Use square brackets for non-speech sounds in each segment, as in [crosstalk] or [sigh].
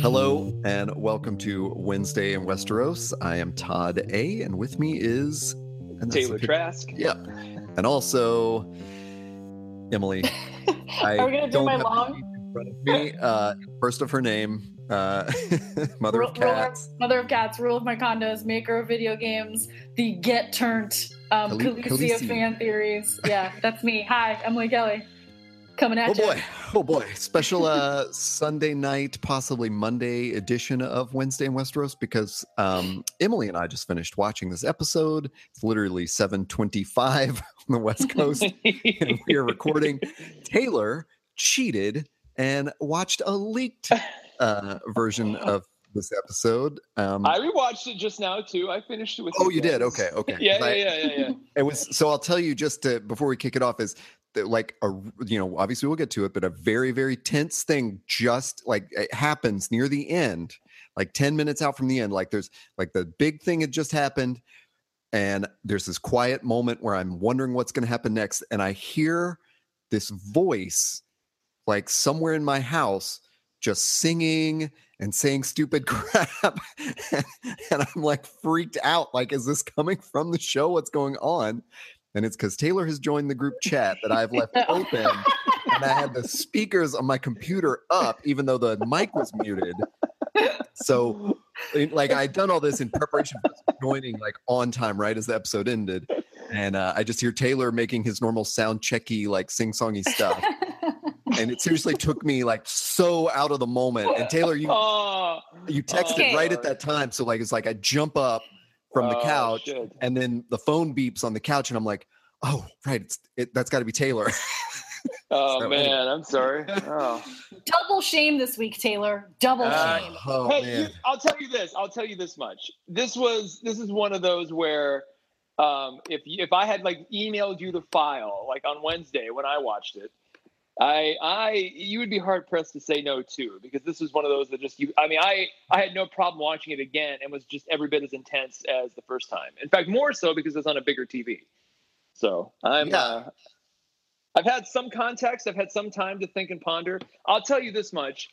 Hello and welcome to Wednesday in Westeros. I am Todd A, and with me is and Taylor pic- Trask. Yeah, and also Emily. [laughs] I Are we gonna do don't my have long- in front of me. Uh, first of her name, uh, [laughs] mother of Ru- ruler- cats. mother of cats, rule of my condos, maker of video games, the get turned um, Khaleesi- Khaleesi fan theories. Yeah, that's me. Hi, Emily Kelly, coming at Oh you. boy, oh boy! Special uh, Sunday night, possibly Monday edition of Wednesday in Westeros because um, Emily and I just finished watching this episode. It's literally seven twenty-five [laughs] on the West Coast. and we are recording. Taylor cheated and watched a leaked uh, version of this episode. Um, I rewatched it just now too. I finished it with. oh, you did? Okay, okay. [laughs] Yeah, yeah, I- yeah, yeah, yeah. [laughs] It was so. I'll tell you just to, before we kick it off is that like a you know obviously we'll get to it, but a very very tense thing just like it happens near the end, like ten minutes out from the end. Like there's like the big thing had just happened, and there's this quiet moment where I'm wondering what's going to happen next, and I hear this voice like somewhere in my house just singing and saying stupid [laughs] crap and i'm like freaked out like is this coming from the show? What's going on? And it's because taylor has joined the group chat that i've left [laughs] open and i had the speakers on my computer up even though the mic was muted. So like i'd done all this in preparation for joining like on time right as the episode ended and uh, i just hear taylor making his normal sound checky like sing-songy stuff and it seriously took me like so out of the moment. And Taylor, you Oh, you texted Okay. right at that time, so like it's like I jump up from the oh, couch, shit. and then the phone beeps on the couch, and I'm like, oh right, it's it, that's got to be Taylor. [laughs] Oh So, man, anyway. I'm sorry. [laughs] Oh. Double shame this week, Taylor. Double Uh, shame. oh hey, you, I'll tell you this. I'll tell you this much. This was this is one of those where um, if you, if I had like emailed you the file like on Wednesday when I watched it, I I you would be hard pressed to say no to because this was one of those that just you. I mean, I I had no problem watching it again and was just every bit as intense as the first time. In fact, more so because it's on a bigger TV. So I'm. Yeah. Uh, I've had some context. I've had some time to think and ponder. I'll tell you this much.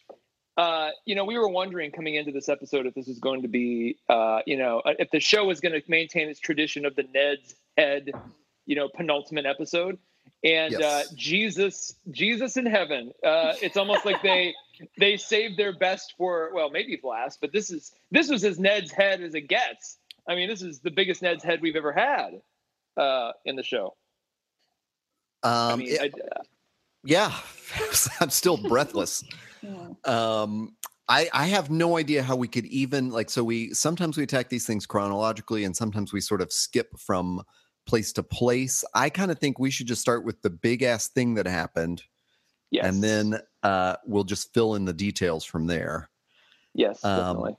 Uh, you know, we were wondering coming into this episode if this was going to be, uh, you know, if the show was going to maintain its tradition of the Ned's head, you know, penultimate episode. And Yes. uh, Jesus, Jesus in heaven. Uh, it's almost like they [laughs] they saved their best for well, maybe last, but this is this was as Ned's head as it gets. I mean, this is the biggest Ned's head we've ever had uh, in the show. I um, mean, it- I, yeah, [laughs] I'm still breathless. [laughs] Um I, I have no idea how we could even like so we sometimes we attack these things chronologically and sometimes we sort of skip from place to place i kind of think we should just start with the big ass thing that happened yes. and then uh we'll just fill in the details from there yes, um, definitely.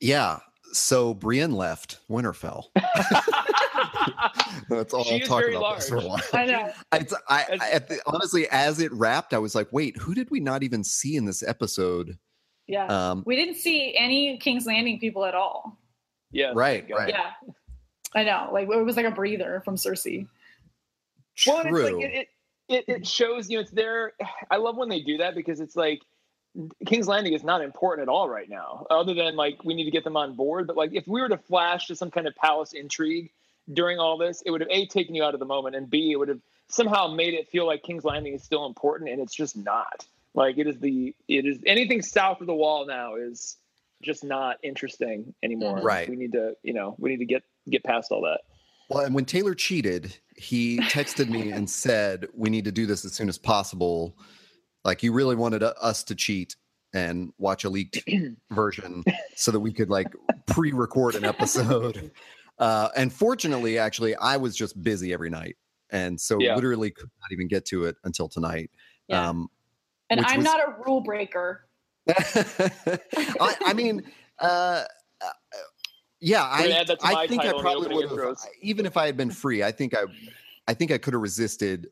yeah so brienne left winterfell [laughs] that's all She i'll talk very about this for a while I know. It's, I, I at the, honestly, as it wrapped, I was like, "Wait, who did we not even see in this episode?" Yeah. Um, we didn't see any King's Landing people at all. Yeah. right, right. Yeah. I know. Like it was like a breather from Cersei. Well, it's True. like it, it, it, it shows you know it's there. [sighs] I love when they do that because it's like King's Landing is not important at all right now, other than like we need to get them on board. But like if we were to flash to some kind of palace intrigue during all this, it would have a taken you out of the moment, and b it would have somehow made it feel like King's Landing is still important, and it's just not. Like it is the it is anything south of the wall now is just not interesting anymore. Right. We need to you know we need to get get past all that. Well, and when Taylor cheated, he texted me and said, "We need to do this as soon as possible." Like you really wanted u- us to cheat and watch a leaked [clears throat] version so that we could like pre-record an episode. [laughs] Uh, and fortunately, actually, I was just busy every night, and so Yeah. literally could not even get to it until tonight. Yeah. Um, And I'm was- not a rule breaker. [laughs] I, I mean, uh, yeah, I, add that to I think I title in the probably would have, even if I had been free, I think I, I think I could have resisted.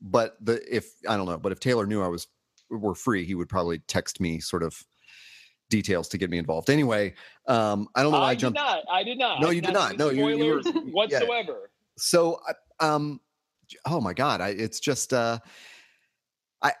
But the if I don't know, but if Taylor knew I was were free, he would probably text me sort of details to get me involved. Anyway, um, I don't know why I, I jumped. did not. I did not. No, you did not. No, you- you were- spoilers whatsoever. So, uh, um, oh my god, I, it's just uh, I,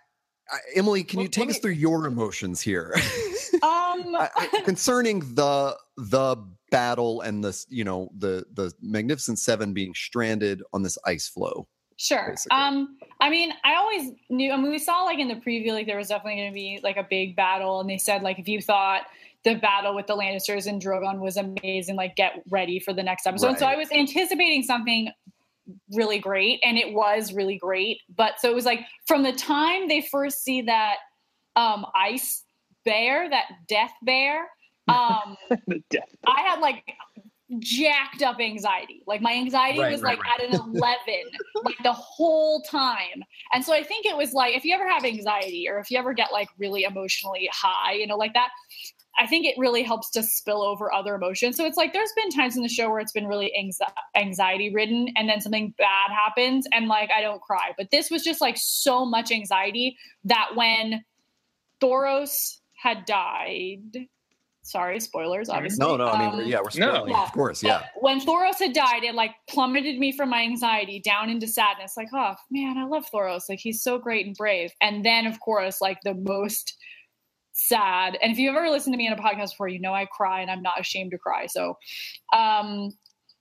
I Emily, can Well, you take let us through your emotions here [laughs] Um, I- I- [laughs] concerning the the battle and this, you know, the the Magnificent Seven being stranded on this ice floe Sure. basically. Um, I mean, I always knew. I mean, we saw like in the preview, like there was definitely going to be like a big battle, and they said like if you thought the battle with the Lannisters and Drogon was amazing, like get ready for the next episode. And So I was anticipating something really great, and it was really great. But so it was like from the time they first see that um ice bear, that death bear. Um. [laughs] I had like jacked up anxiety. Like my anxiety Right, was right, like at an [laughs] 11 like the whole time. And so I think it was like if you ever have anxiety or if you ever get like really emotionally high, you know, like that, I think it really helps to spill over other emotions. So it's like there's been times in the show where it's been really anxiety ridden and then something bad happens and like I don't cry. But this was just like so much anxiety that when Thoros had died, sorry, spoilers, obviously. No, no, I mean, Um, yeah, we're no. spoiling, Yeah. of course, but yeah. When Thoros had died, it like plummeted me from my anxiety down into sadness. Like, oh man, I love Thoros. Like he's so great and brave. And then, of course, like the most sad. And if you've ever listened to me in a podcast before, you know I cry and I'm not ashamed to cry. So, um,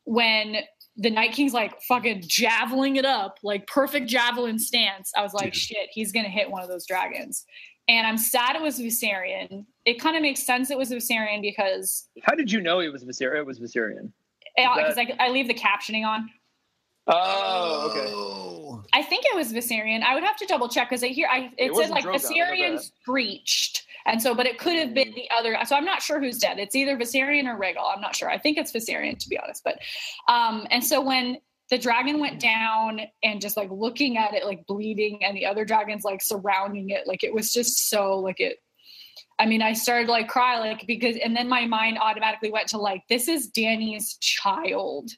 when the Night King's like fucking javeling it up, like perfect javelin stance, I was like, Dude. shit, he's gonna hit one of those dragons. And I'm sad it was Viserion. It kind of makes sense it was Viserion because How did you know it was Viserion? It was Viserion. because that- I, I leave the captioning on. Oh, okay. Oh. I think it was Viserion. I would have to double check because I hear I it, It said like Drogon, I Viserion screeched, and so but it could have been the other. So I'm not sure who's dead. It's either Viserion or Rhaegal. I'm not sure. I think it's Viserion to be honest. But um, and so when the dragon went down and just like looking at it like bleeding, and the other dragons like surrounding it, like it was just so like it. I mean, I started like cry like because, and then my mind automatically went to like this is Danny's child.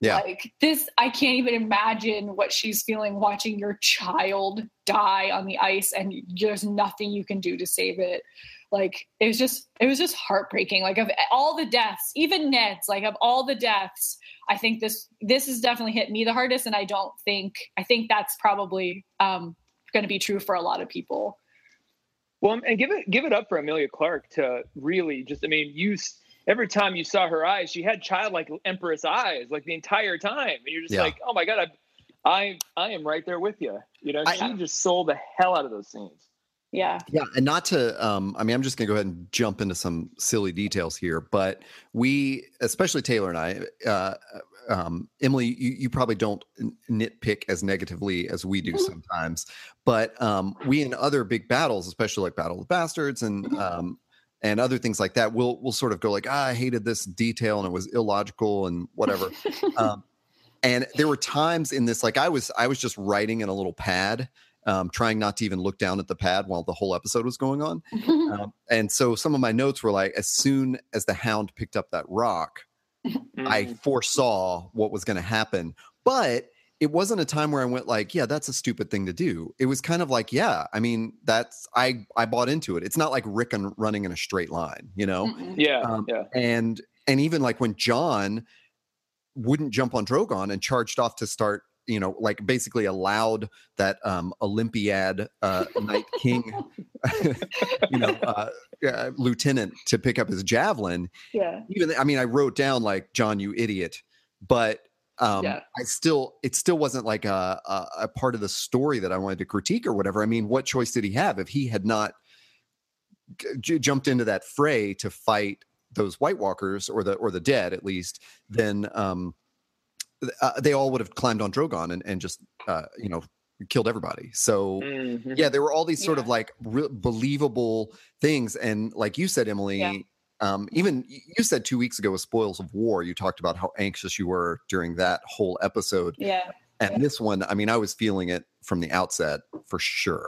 Yeah. Like this, I can't even imagine what she's feeling watching your child die on the ice and there's nothing you can do to save it. Like it was just, it was just heartbreaking. Like of all the deaths, even Ned's, like of all the deaths, I think this, this has definitely hit me the hardest. And I don't think, I think that's probably um, going to be true for a lot of people. Well, and give it give it up for Emilia Clarke to really just. I mean, you every time you saw her eyes, she had childlike empress eyes, like the entire time, and you're just Yeah. like, oh my god, I, I, I am right there with you. You know, I- she just sold the hell out of those scenes. Yeah. Yeah, and not to um I mean I'm just going to go ahead and jump into some silly details here, but we especially Taylor and I uh um Emily you, you probably don't nitpick as negatively as we do [laughs] sometimes, but um we in other big battles, especially like Battle of the Bastards and um and other things like that, we'll we'll sort of go like, ah, I hated this detail and it was illogical and whatever. um, [laughs] and there were times in this, like I was, I was just writing in a little pad, um, trying not to even look down at the pad while the whole episode was going on. [laughs] Um, and so some of my notes were like, as soon as the hound picked up that rock, I Mhm. foresaw what was going to happen. But it wasn't a time where I went like, yeah, that's a stupid thing to do. It was kind of like, yeah, I mean, that's I I bought into it. It's not like Rickon running in a straight line, you know. Yeah, Um, yeah. and and even like when John wouldn't jump on Drogon and charged off to start, you know, like basically allowed that um Olympiad uh Night King, [laughs] you know, uh, uh, lieutenant to pick up his javelin. [laughs] yeah. Even I mean, I wrote down like John, you idiot, but um Yeah. I still it still wasn't like a, a a part of the story that I wanted to critique or whatever. I mean, what choice did he have if he had not j- jumped into that fray to fight those White Walkers or the or the dead at least, then um, uh, they all would have climbed on Drogon and and just uh, you know killed everybody. So Mhm. yeah, there were all these sort of like re- believable things, and like you said, Emily. Yeah. Um, even you said two weeks ago with Spoils of War, you talked about how anxious you were during that whole episode. Yeah. And Yeah. this one, I mean, I was feeling it from the outset for sure.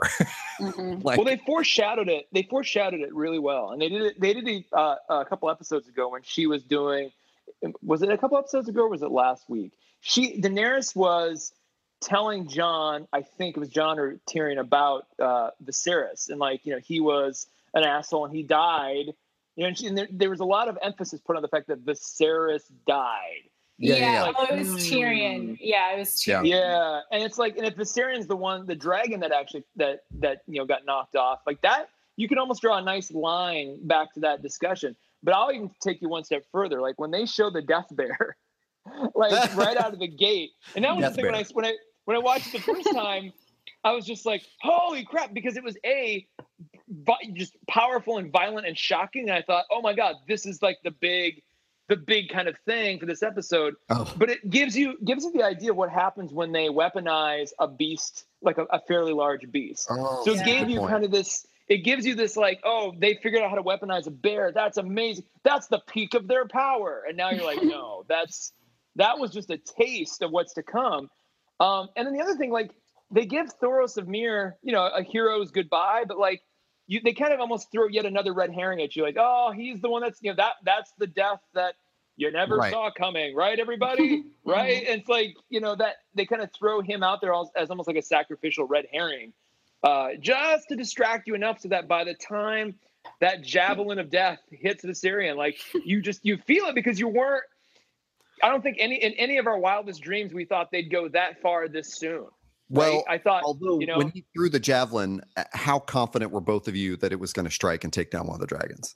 Mhm. [laughs] like, well, they foreshadowed it. They foreshadowed it really well, and they did it. They did it uh, a couple episodes ago when she was doing. Was it a couple episodes ago, or was it last week? She Daenerys was telling John, I think it was John or Tyrion, about uh, Viserys, and like you know he was an asshole and he died. You know, and, she, and there, there was a lot of emphasis put on the fact that Viserys died, Yeah, Yeah, yeah, yeah. oh, it was Mm. Tyrion. Yeah, it was Yeah. Tyrion. Yeah, and it's like, and if Viserion's the one, the dragon that actually that that you know got knocked off, like that, you can almost draw a nice line back to that discussion. But I'll even take you one step further. Like when they show the death bear, [laughs] [laughs] like [laughs] right out of the gate, and that was Death the thing when I when I when I watched it the first [laughs] time, I was just like, holy crap, because it was a just powerful and violent and shocking. And I thought, oh my god, this is like the big, the big kind of thing for this episode. Oh, but it gives you gives you the idea of what happens when they weaponize a beast like a, a fairly large beast. Oh, so it Yeah. gave you point. kind of this it gives you this like oh they figured out how to weaponize a bear. That's amazing. That's the peak of their power. And now you're like no that's that was just a taste of what's to come. Um and then the other thing like they give thoros of Myr, you know a hero's goodbye but like you they kind of almost throw yet another red herring at you like oh he's the one that's you know that that's the death that you never Right. saw coming right everybody? [laughs] Right? And it's like you know that they kind of throw him out there as, as almost like a sacrificial red herring uh, just to distract you enough so that by the time that javelin of death hits Viserion like you just you feel it because you weren't i don't think any in any of our wildest dreams we thought they'd go that far this soon right? well, i thought although you know when he threw the javelin, uh, how confident were both of you that it was going to strike and take down one of the dragons?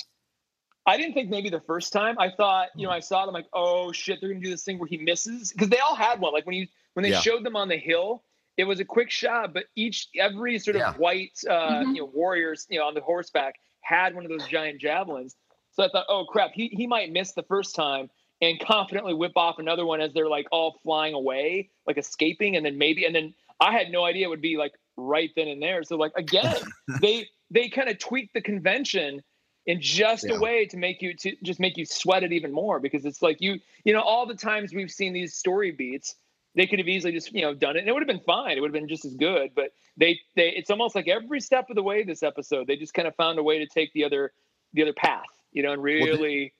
I didn't think maybe the first time. I thought, you know, I saw them like, oh shit, they're gonna do this thing where he misses because they all had one. Like when you when they Yeah. showed them on the hill, it was a quick shot, but each every sort of Yeah. white uh, Mhm. you know warriors, you know, on the horseback had one of those giant javelins. So I thought, oh crap, he he might miss the first time and confidently whip off another one as they're like all flying away, like escaping, and then maybe and then I had no idea it would be like right then and there. So like again, [laughs] they they kind of tweak the convention in just Yeah. a way to make you to just make you sweat it even more because it's like you you know all the times we've seen these story beats they could have easily just you know done it and it would have been fine it would have been just as good but they they it's almost like every step of the way this episode they just kind of found a way to take the other the other path you know and really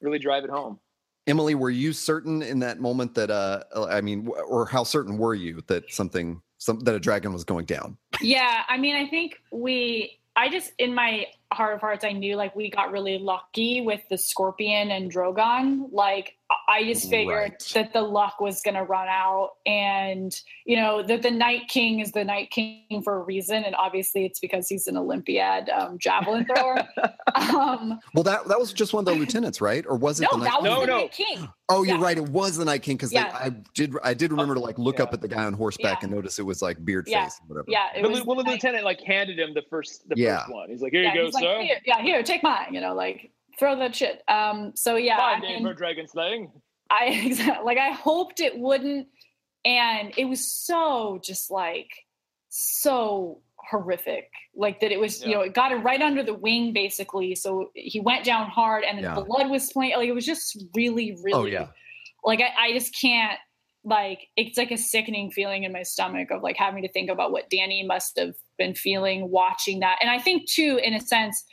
really drive it home Emily, were you certain in that moment that uh I mean or how certain were you that something some that a dragon was going down? Yeah, I mean, I think we, I just, in my heart of hearts, I knew like we got really lucky with the Scorpion and Drogon. Like, I just figured Right. that the luck was going to run out. And, you know, that the Night King is the Night King for a reason. And obviously it's because he's an Olympiad um, javelin thrower. [laughs] um, Well, that that was just one of the lieutenants, right? Or was it no, the that night? was No, the no. Night King. oh, you're yeah. right. It was the night king because Yeah. I did I did remember to like look up at the guy on horseback Yeah. and notice it was like beard Yeah. face or whatever. Yeah. It the, was well the Night- lieutenant like handed him the first the Yeah. first one he's like here yeah, you go he's like, sir "Here- yeah, here, take mine, you know, like throw that shit. Um, so yeah, five I days mean- for dragon slaying I [laughs] like I hoped it wouldn't, and it was so just like so horrific. Like that it was, you know, it got him right under the wing basically. So he went down hard, and Yeah. the blood was spraying. Like it was just really, really. Oh yeah. Like I, I just can't. Like it's like a sickening feeling in my stomach of like having to think about what Danny must have been feeling watching that, and I think too, in a sense.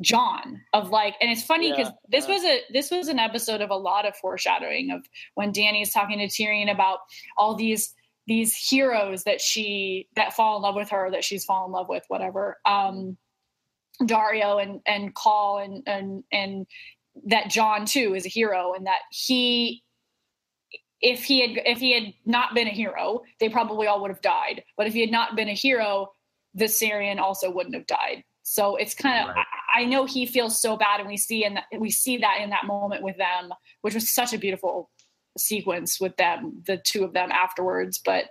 John of like, and it's funny because Yeah, this yeah. was a this was an episode of a lot of foreshadowing of when Danny is talking to Tyrion about all these these heroes that she that fall in love with her that she's fallen in love with whatever um Daario and and Call and and and that John too is a hero and that he if he had if he had not been a hero they probably all would have died but if he had not been a hero Viserion also wouldn't have died so it's kind of Right. I, I know he feels so bad and we see and we see that in that moment with them which was such a beautiful sequence with them the two of them afterwards but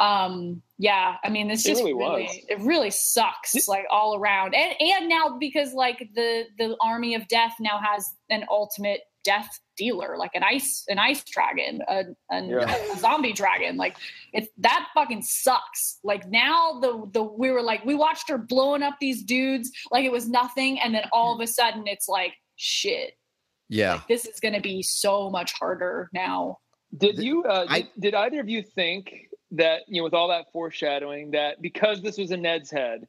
um yeah i mean this It just really really, it really sucks like all around and and now because like the the army of death now has an ultimate death dealer like an ice an ice dragon a, an- Yeah. a zombie dragon like it's that fucking sucks like now the the we were like we watched her blowing up these dudes like it was nothing and then all of a sudden it's like shit Yeah. like this is going to be so much harder now Did you? Uh, I- did, did either of you think that you know, with all that foreshadowing, that because this was in Ned's head,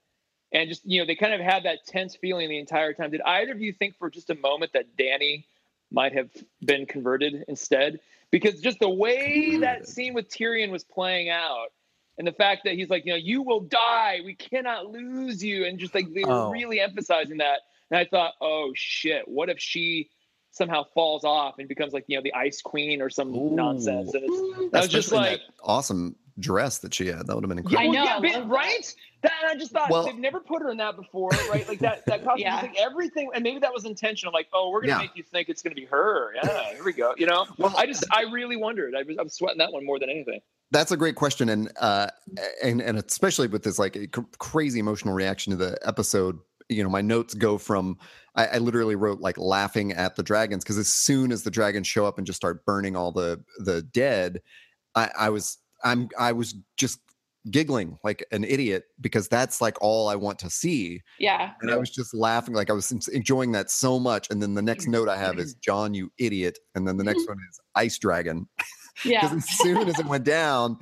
and just you know, they kind of had that tense feeling the entire time. Did either of you think for just a moment that Danny might have been converted instead? Because just the way that scene with Tyrion was playing out, and the fact that he's like, you know, you will die, we cannot lose you, and just like they were Oh. really emphasizing that. And I thought, oh shit, what if she somehow falls off and becomes like you know the Ice Queen or some Ooh. nonsense. And it's, I was just like, that awesome dress that she had. That would have been yeah, incredible. I know, yeah, I but- love that. right? That I just thought Well- they've never put her in that before, right? Like that that costume, Yeah. like everything, and maybe that was intentional. Like, oh, we're gonna Yeah. make you think it's gonna be her. Yeah, here we go. You know, Well, I just I really wondered. I was I'm sweating that one more than anything. That's a great question, and uh, and and especially with this like a cr- crazy emotional reaction to the episode. You know, my notes go from I, I literally wrote like laughing at the dragons because as soon as the dragons show up and just start burning all the the dead, I, I was I'm I was just giggling like an idiot because that's like all I want to see, Yeah. and I was just laughing like I was enjoying that so much. And then the next mm. note I have is [clears throat] John, you idiot, and then the next [laughs] one is ice dragon [laughs] Yeah. because as soon as it went down,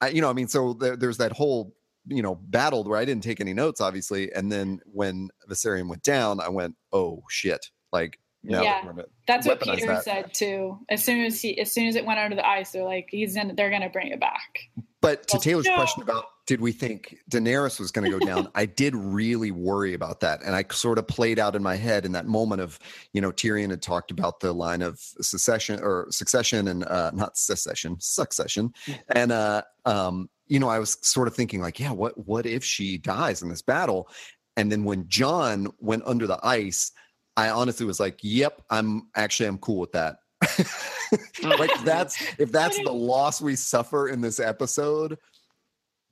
I, you know, I mean, so there, there's that whole, you know, battle where I didn't take any notes, obviously, and then when Viserion went down, I went, oh shit, like now Yeah. That's what Peter that. said too. As soon as he, as soon as it went under the ice, they're like, he's in. They're gonna bring it back. But to Taylor's question about did we think Daenerys was going to go down, [laughs] I did really worry about that, and I sort of played out in my head in that moment of, you know, Tyrion had talked about the line of secession or succession and uh, not secession, succession, and uh, um, you know, I was sort of thinking like, yeah, what what if she dies in this battle? And then when John went under the ice, I honestly was like, yep, I'm actually I'm cool with that. [laughs] like [laughs] that's if that's the loss we suffer in this episode,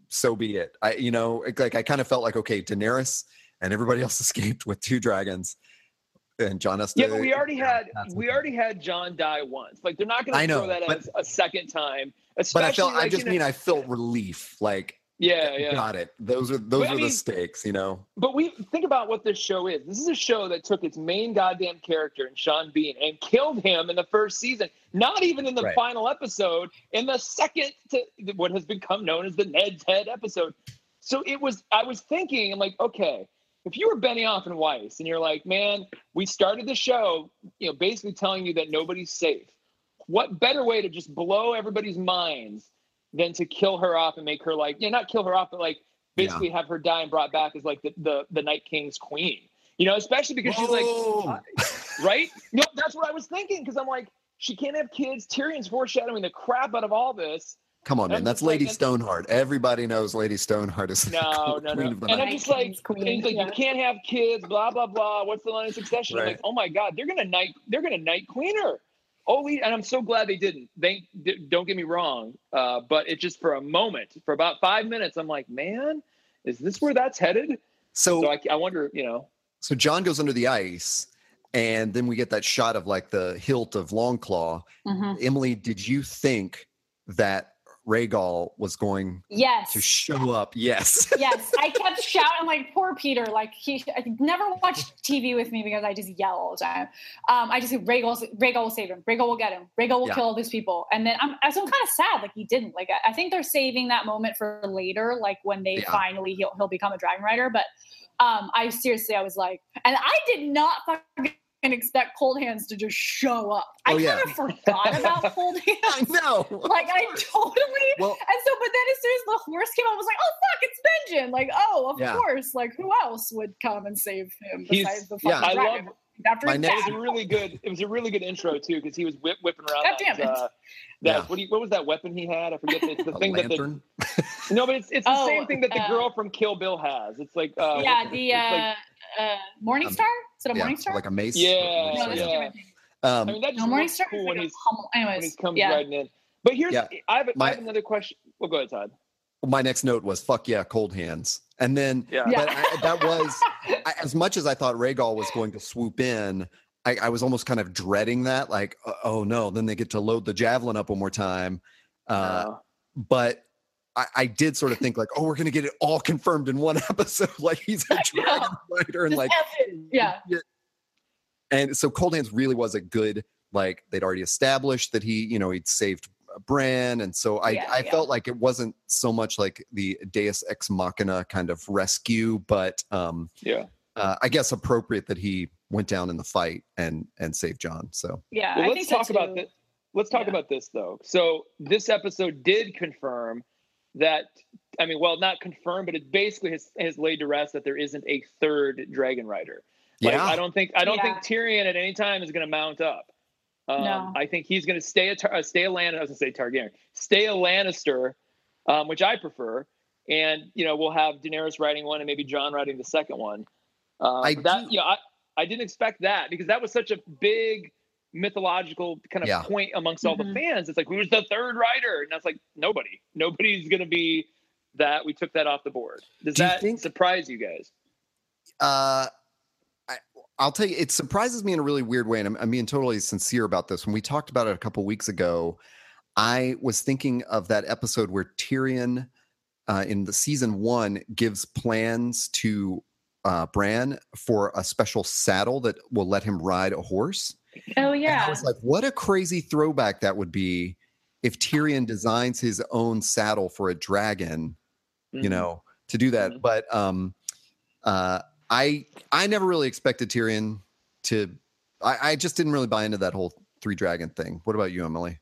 so be it. I you know, like I kind of felt like okay, Daenerys and everybody [laughs] else escaped with two dragons. And John has to Yeah, but we already had we already had John die once. Like they're not gonna know, throw that but- as a second time. but I felt I just you know- mean I felt relief. Like yeah, yeah. got it. Those are those But, I are the stakes, you know. But we think about what this show is. This is a show that took its main goddamn character in Sean Bean and killed him in the first season. Not even in the Right. final episode, in the second to what has become known as the Ned's Head episode. So it was. I was thinking, I'm like, okay, if you were Benioff and Weiss, and you're like, man, we started the show, you know, basically telling you that nobody's safe. What better way to just blow everybody's minds than to kill her off and make her like, you know, not kill her off, but like Yeah. basically have her die and brought back as like the the, the Night King's queen. You know, especially because she's like, right? No, that's what I was thinking because I'm like, she can't have kids. Tyrion's foreshadowing the crap out of all this. Come on, I'm man. That's just like- Lady Stoneheart. Everybody knows Lady Stoneheart is No, no, queen no. of the And. I'm just like, King's queen, and he's like, yeah. you can't have kids, blah blah blah. What's the line of succession? I'm Right. like, oh my god, they're gonna night, they're gonna night queen her. Only, and I'm so glad they didn't. They don't get me wrong, uh, but it just for a moment, for about five minutes, I'm like, man, is this where that's headed? So So I, I wonder, you know, So John goes under the ice, and then we get that shot of like the hilt of Longclaw. Mhm. Emily, did you think that Rhaegal was going Yes. to show up? Yes. [laughs] yes, I kept shouting like poor Peter. Like he I never watched TV with me because I just yell all the time. Um, I just said Rhaegal, Rhaegal will save him. Rhaegal will get him. Rhaegal will Yeah. kill all these people. And then I'm, so I'm kind of sad like he didn't. Like I, I think they're saving that moment for later, like when they Yeah. finally he'll he'll become a dragon rider. But um, I seriously I was like, and I did not fucking expect Cold Hands to just show up. I Oh, kind of forgot about [laughs] Cold Hands. I know. Like I totally Well, and so, but then as soon as the horse came, up, I was like, "Oh fuck, it's Benjen!" Like, oh, of Yeah. course. Like, who else would come and save him He's- besides the yeah. fucking I dragon? love After my his next- it was a really good. It was a really good intro too because he was whip, whipping around God that. damn it. Uh, that Yeah. what, you, what was that weapon he had? I forget. The, it's the a thing that the no, but it's it's the [laughs] Oh, same thing that the uh, girl from Kill Bill has. It's like uh, yeah, the it's uh, like- uh, Morning Star. Is it a yeah, Morning Star? like a mace. Yeah, no, that's yeah. a. Um, I mean, that No, just Morning looks Star. cool when like a he's pummel. when Anyways, he comes yeah. riding in. But here's Yeah. I have I have another question. Well, go ahead, Todd. my next note was "fuck yeah, cold hands," and then Yeah. Yeah. but I, that was [laughs] I, as much as I thought Rhaegal was going to swoop in. I, I was almost kind of dreading that, like, uh, oh no, then they get to load the javelin up one more time. Uh, Uh, but I, I did sort of think like, oh, we're gonna get it all confirmed in one [laughs] episode. [laughs] like he's a know. dragon rider and Just like Evan. yeah, and so Cold Hands really was a good like they'd already established that he you know he'd saved Bran and so I Yeah, I yeah. felt like it wasn't so much like the Deus Ex Machina kind of rescue, but um yeah. uh, I guess appropriate that he went down in the fight and and saved John. So yeah. Well, let's think so talk about too. this. Let's talk Yeah. about this though. So this episode did confirm that. I mean, well, not confirmed, but it basically has, has laid to rest that there isn't a third dragon rider. Like, Yeah. I don't think I don't Yeah. think Tyrion at any time is going to mount up. Um, No. I think he's going to stay a Tar- uh, stay a Lannister. I was going to say Targaryen, stay a Lannister, um, which I prefer. And you know we'll have Daenerys writing one and maybe John writing the second one. Um, I but that do- you know I, I didn't expect that because that was such a big mythological kind of Yeah. point amongst all the Mhm. fans. It's like who's the third writer? And that's like nobody. Nobody's going to be that. We took that off the board. Does Do you that think- surprise you guys? Uh, I, I'll tell you, it surprises me in a really weird way, and I'm, I'm being totally sincere about this. When we talked about it a couple weeks ago, I was thinking of that episode where Tyrion, uh, in the season one, gives plans to uh, Bran for a special saddle that will let him ride a horse. Oh And yeah. I was like, what a crazy throwback that would be if Tyrion designs his own saddle for a dragon you Mhm. know, to do that. Mhm. But um, uh, I I never really expected Tyrion to. I, I just didn't really buy into that whole three dragon thing. What about you, Emily?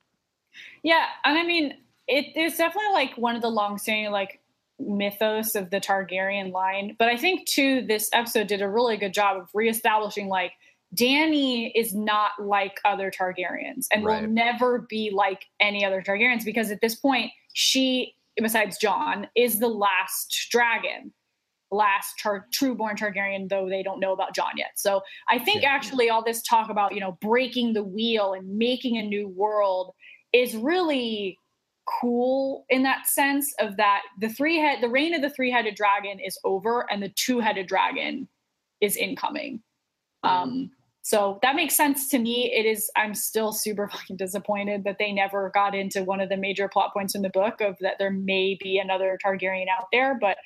Yeah, and I mean, it's definitely like one of the long-standing like mythos of the Targaryen line. But I think too, this episode did a really good job of reestablishing like Danny is not like other Targaryens and Right. will never be like any other Targaryens because at this point, she, besides John, is the last dragon. Last Tar- true-born Targaryen, though they don't know about John yet. So I think Yeah. actually all this talk about you know breaking the wheel and making a new world is really cool in that sense of that the three head the reign of the three-headed dragon is over and the two-headed dragon is incoming um so that makes sense to me it is i'm still super [laughs] fucking disappointed that they never got into one of the major plot points in the book of that there may be another targaryen out there but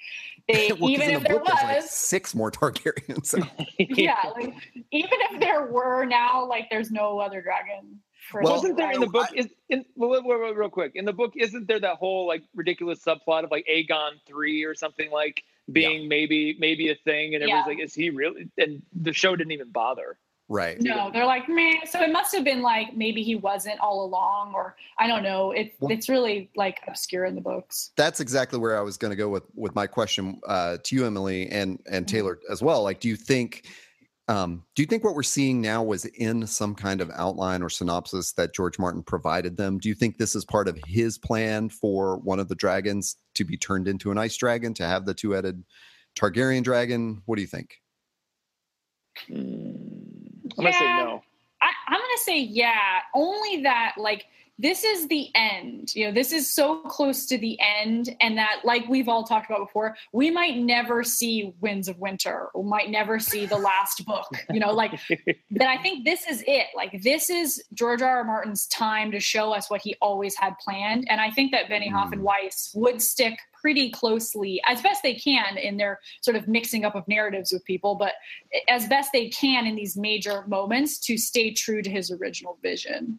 they [laughs] Well, 'cause even in if the there book, there's, like, was six more [laughs] Targaryens. yeah like even if there were now like there's no other dragon for Well, Wasn't there in the book? Is in well, wait, wait, wait, real quick in the book? Isn't there that whole like ridiculous subplot of like Aegon three or something like being maybe maybe a thing, and everyone's Yeah. like, is he really? And the show didn't even bother. Right. No, they're like, man. So it must have been like maybe he wasn't all along, or I don't know. It, Well- it's really like obscure in the books. That's exactly where I was going to go with with my question uh, to you, Emily, and and Mm-hmm. Taylor as well. Like, do you think? Um, do you think what we're seeing now was in some kind of outline or synopsis that George Martin provided them? Do you think this is part of his plan for one of the dragons to be turned into an ice dragon, to have the two headed Targaryen dragon? What do you think? I'm gonna say Yeah. no. I, I'm gonna say yeah. Only that like this is the end. You know, this is so close to the end, and that like we've all talked about before, we might never see Winds of Winter, or might never see the last book. You know, like [laughs] but I think this is it. Like this is George R. R. Martin's time to show us what he always had planned. And I think that Benny mm. Hoff and Weiss would stick pretty closely as best they can in their sort of mixing up of narratives with people, but as best they can in these major moments to stay true to his original vision.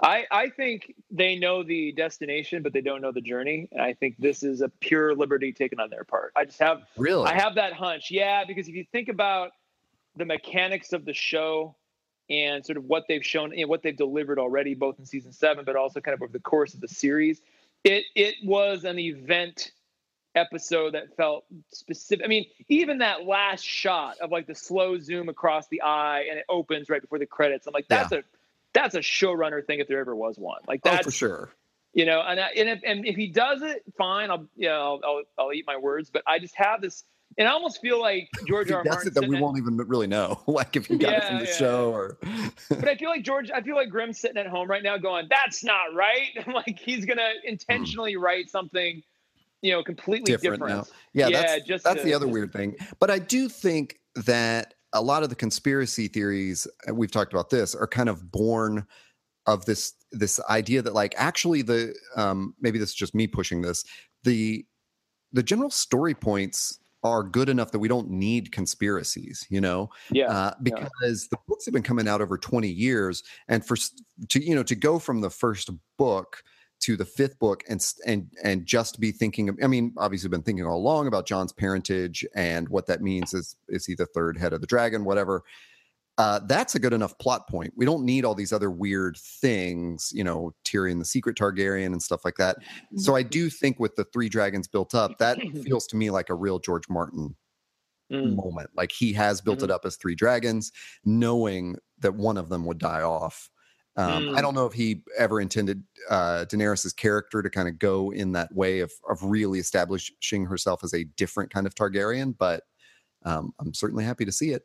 I, I think they know the destination, but they don't know the journey. And I think this is a pure liberty taken on their part. I just have Really? I have that hunch. Yeah, because if you think about the mechanics of the show and sort of what they've shown, you know, what they've delivered already, both in season seven, but also kind of over the course of the series, it it was an event episode that felt specific. I mean, even that last shot of like the slow zoom across the eye and it opens right before the credits. I'm like, that's a that's a showrunner thing if there ever was one. Like oh, for sure. you know, and I, and if and if he does it, fine. I'll you know I'll, I'll I'll eat my words. But I just have this, and I almost feel like George R. R. Martin. it that we at- won't even really know, [laughs] like if he got it from the yeah, show yeah. or. [laughs] but I feel like George. I feel like Grimm's sitting at home right now, going, "That's not right." [laughs] like he's gonna intentionally write something, you know, completely Different different. Yeah, Yeah, that's just that's to- the other just- weird thing. But I do think that a lot of the conspiracy theories uh, we've talked about this are kind of born of this this idea that like actually the um maybe this is just me pushing this the the general story points are good enough that we don't need conspiracies you know? Yeah, uh, because the books have been coming out over 20 years and for to you know to go from the first book to the fifth book and and and just be thinking of, i mean obviously been thinking all along about john's parentage and what that means is is he the third head of the dragon whatever uh, that's a good enough plot point. We don't need all these other weird things, you know, Tyrion the secret Targaryen and stuff like that. So I do think with the three dragons built up, that [laughs] feels to me like a real George Martin Mm. moment. Like he has built Mhm. it up as three dragons, knowing that one of them would die off. Um, I Mm. don't know if he ever intended uh, Daenerys's character to kind of go in that way of of really establishing herself as a different kind of Targaryen, but um, I'm certainly happy to see it.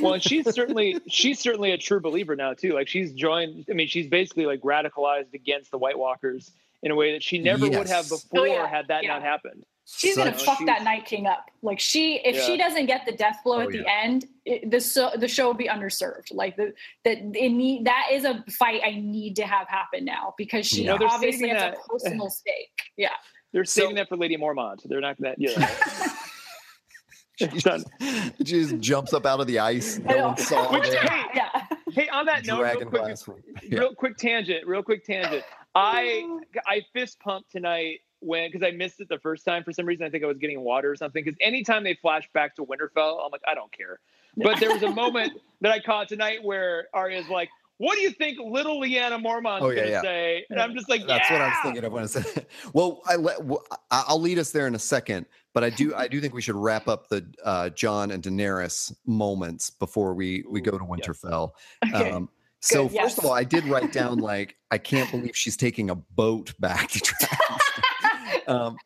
Well, and she's certainly she's certainly a true believer now too. Like she's joined. I mean, she's basically like radicalized against the White Walkers in a way that she never would have oh, before Oh, yeah, had that yeah. not happened. She's gonna fuck she's- that Night King up. Like she, if she doesn't get the death blow Oh, at the yeah. end, it, the so, the show will be underserved. Like the that it need that is a fight I need to have happen now because she No, obviously saving has that. a personal [laughs] stake. Yeah, They're So- saving that for Lady Mormont. They're not that. Yeah. [laughs] [laughs] Done. She just jumps up out of the ice. No one saw Which- hey, yeah. Hey, on that note, real quick, glass. Yeah. real quick tangent, real quick tangent. I I fist pumped tonight when because I missed it the first time for some reason. I think I was getting water or something. Because anytime they flash back to Winterfell, I'm like, I don't care. But there was a [laughs] moment that I caught tonight where Arya's like, "What do you think little Lyanna Mormont's Oh, yeah, gonna yeah. say?" And I'm just like, That's what I was thinking of when I said. [laughs] Well, I let, well, I'll lead us there in a second, but I do I do think we should wrap up the uh, John and Daenerys moments before we we go to Ooh, yes. Winterfell. Okay. Um, so Good, first of all, I did write down [laughs] like I can't believe she's taking a boat back to Dragonstone. [laughs] um,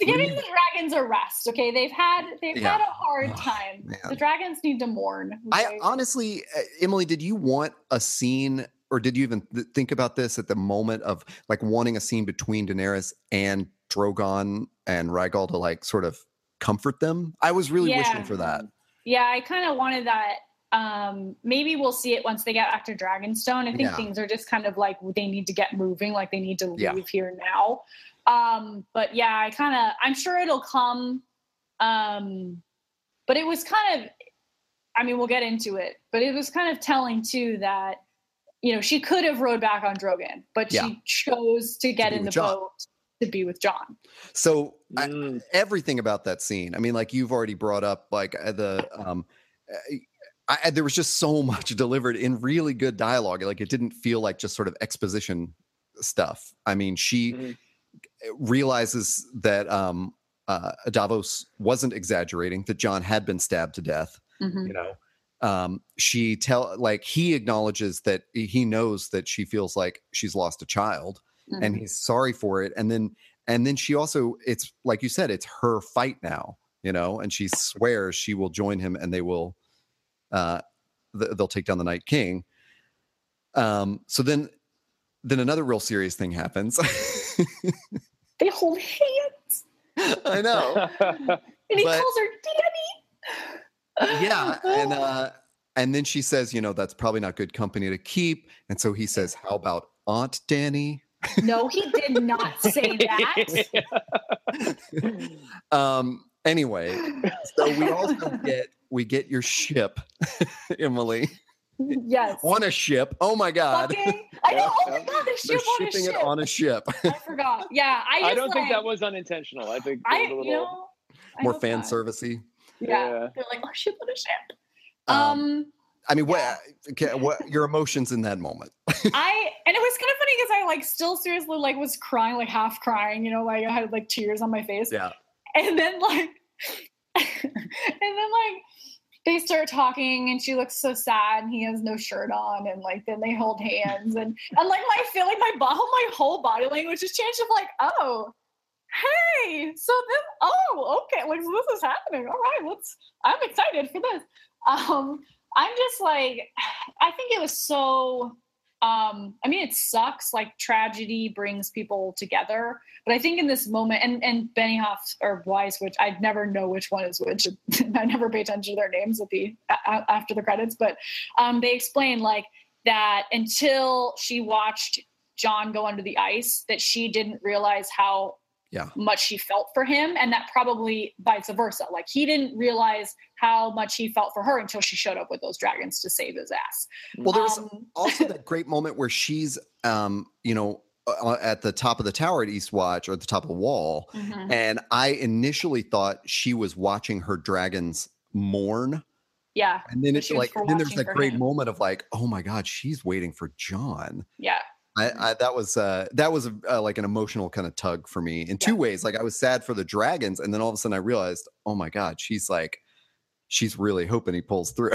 Giving [laughs] the dragons a rest. Okay, they've had they've Yeah. had a hard time. The dragons need to mourn. I honestly, uh, Emily, did you want a scene, or did you even th- think about this at the moment of like wanting a scene between Daenerys and Drogon and Rhaegal to like sort of comfort them? I was really wishing for that. Yeah, I kind of wanted that. Um, maybe we'll see it once they get back to Dragonstone. I think Yeah. things are just kind of like they need to get moving, like they need to leave Yeah. here now. Um, but yeah, I kind of I'm sure it'll come. Um, but it was kind of I mean, we'll get into it, but it was kind of telling too that you know she could have rode back on Drogon, but Yeah. she chose to get be in the boat to be with John. So I, Mm. everything about that scene. I mean, like you've already brought up, like uh, the um, uh, I, I- there was just so [laughs] much delivered in really good dialogue. Like it didn't feel like just sort of exposition stuff. I mean, she Mhm. realizes that um, uh, Davos wasn't exaggerating; that John had been stabbed to death. Mhm. You know, um, she tell like he acknowledges that he knows that she feels like she's lost a child and Mhm. he's sorry for it and then and then she also it's like you said it's her fight now you know and she swears she will join him and they will uh th- they'll take down the night king. Um so then then another real serious thing happens. [laughs] They hold hands, i know. [laughs] And he But- calls her Danny. yeah and uh and then she says you know that's probably not good company to keep. And so he says [laughs] how about aunt danny No, he did not say that. [laughs] um anyway so we also [laughs] get we get your ship [laughs] emily yes. on a ship oh my god Fucking, I know. Oh my god, the they're ship on a shipping ship. it on a ship I forgot. Yeah, I just I don't think that was unintentional. I think I it was a you little. know more hope fan not. servicey Yeah. Yeah. they're like, oh, ship on a ship. Um, Um, i mean what Yeah. okay, what your emotions in that moment [laughs] I and it was kind of funny because I like still seriously like was crying, like half crying. You know, like I had like tears on my face. yeah and then like [laughs] and then like they start talking and she looks so sad and he has no shirt on and like then they hold hands and [laughs] and like my feeling my body my whole body language has changed of like oh hey so then oh okay like so this is happening all right let's i'm excited for this um i'm just like [sighs] i think it was so um i mean it sucks like tragedy brings people together but I think in this moment, and and Benioff or Weiss, which I never know which one is which. [laughs] I never pay attention to their names at the after the credits, but um, they explain like that until she watched John go under the ice, that she didn't realize how Yeah. much she felt for him, and that probably vice versa. Like he didn't realize how much he felt for her until she showed up with those dragons to save his ass. well there was Um, [laughs] also that great moment where she's um you know uh, at the top of the tower at eastwatch or at the top of the wall mhm. and i initially thought she was watching her dragons mourn yeah, and then it's like then there's that great him. moment of like oh my god she's waiting for john yeah. I, I that was uh that was uh, like an emotional kind of tug for me in two ways like i was sad for the dragons and then all of a sudden i realized oh my god she's like she's really hoping he pulls through.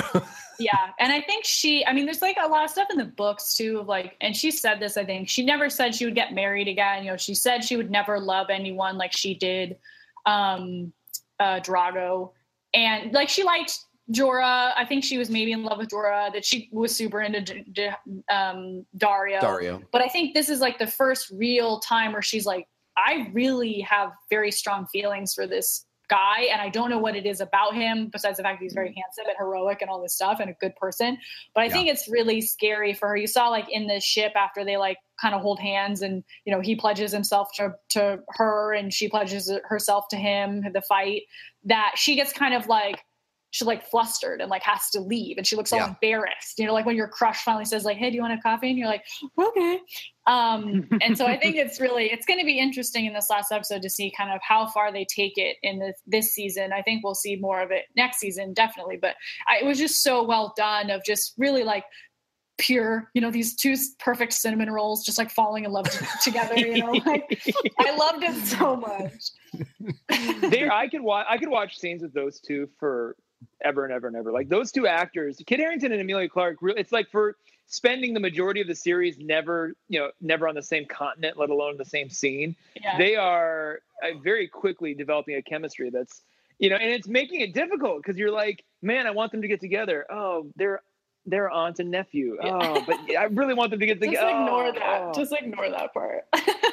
yeah. And I think she, I mean, there's like a lot of stuff in the books too, of like, and she said this, I think she never said she would get married again. You know, she said she would never love anyone like she did um, uh, Drogo. And like she liked Jorah. I think she was maybe in love with Jorah, that she was super into D- D- um, Daario. Daario. But I think this is like the first real time where she's like, I really have very strong feelings for this guy and I don't know what it is about him besides the fact that he's very handsome and heroic and all this stuff and a good person. But I Yeah. think it's really scary for her. You saw like in the ship after they like kind of hold hands and you know he pledges himself to to her and she pledges herself to him the fight that she gets kind of like she's like flustered and like has to leave and she looks all Yeah. embarrassed. You know like when your crush finally says like hey do you want a coffee? And you're like okay. Um [laughs] and so i think it's really it's going to be interesting in this last episode to see kind of how far they take it in this this season. I think we'll see more of it next season definitely but I, it was just so well done of just really like pure you know these two perfect cinnamon rolls just like falling in love t- together you know [laughs] like i loved it so much. There I could watch I could watch scenes with those two for ever and ever and ever. Like those two actors, Kit Harington and Emilia Clarke, it's like for spending the majority of the series never, you know, never on the same continent, let alone the same scene. yeah They are uh, very quickly developing a chemistry that's you know, and it's making it difficult because you're like, man, I want them to get together. Oh, they're they're aunt and nephew. Yeah. Oh, but I really want them to get together. [laughs] just together. ignore Oh, that oh. just ignore that part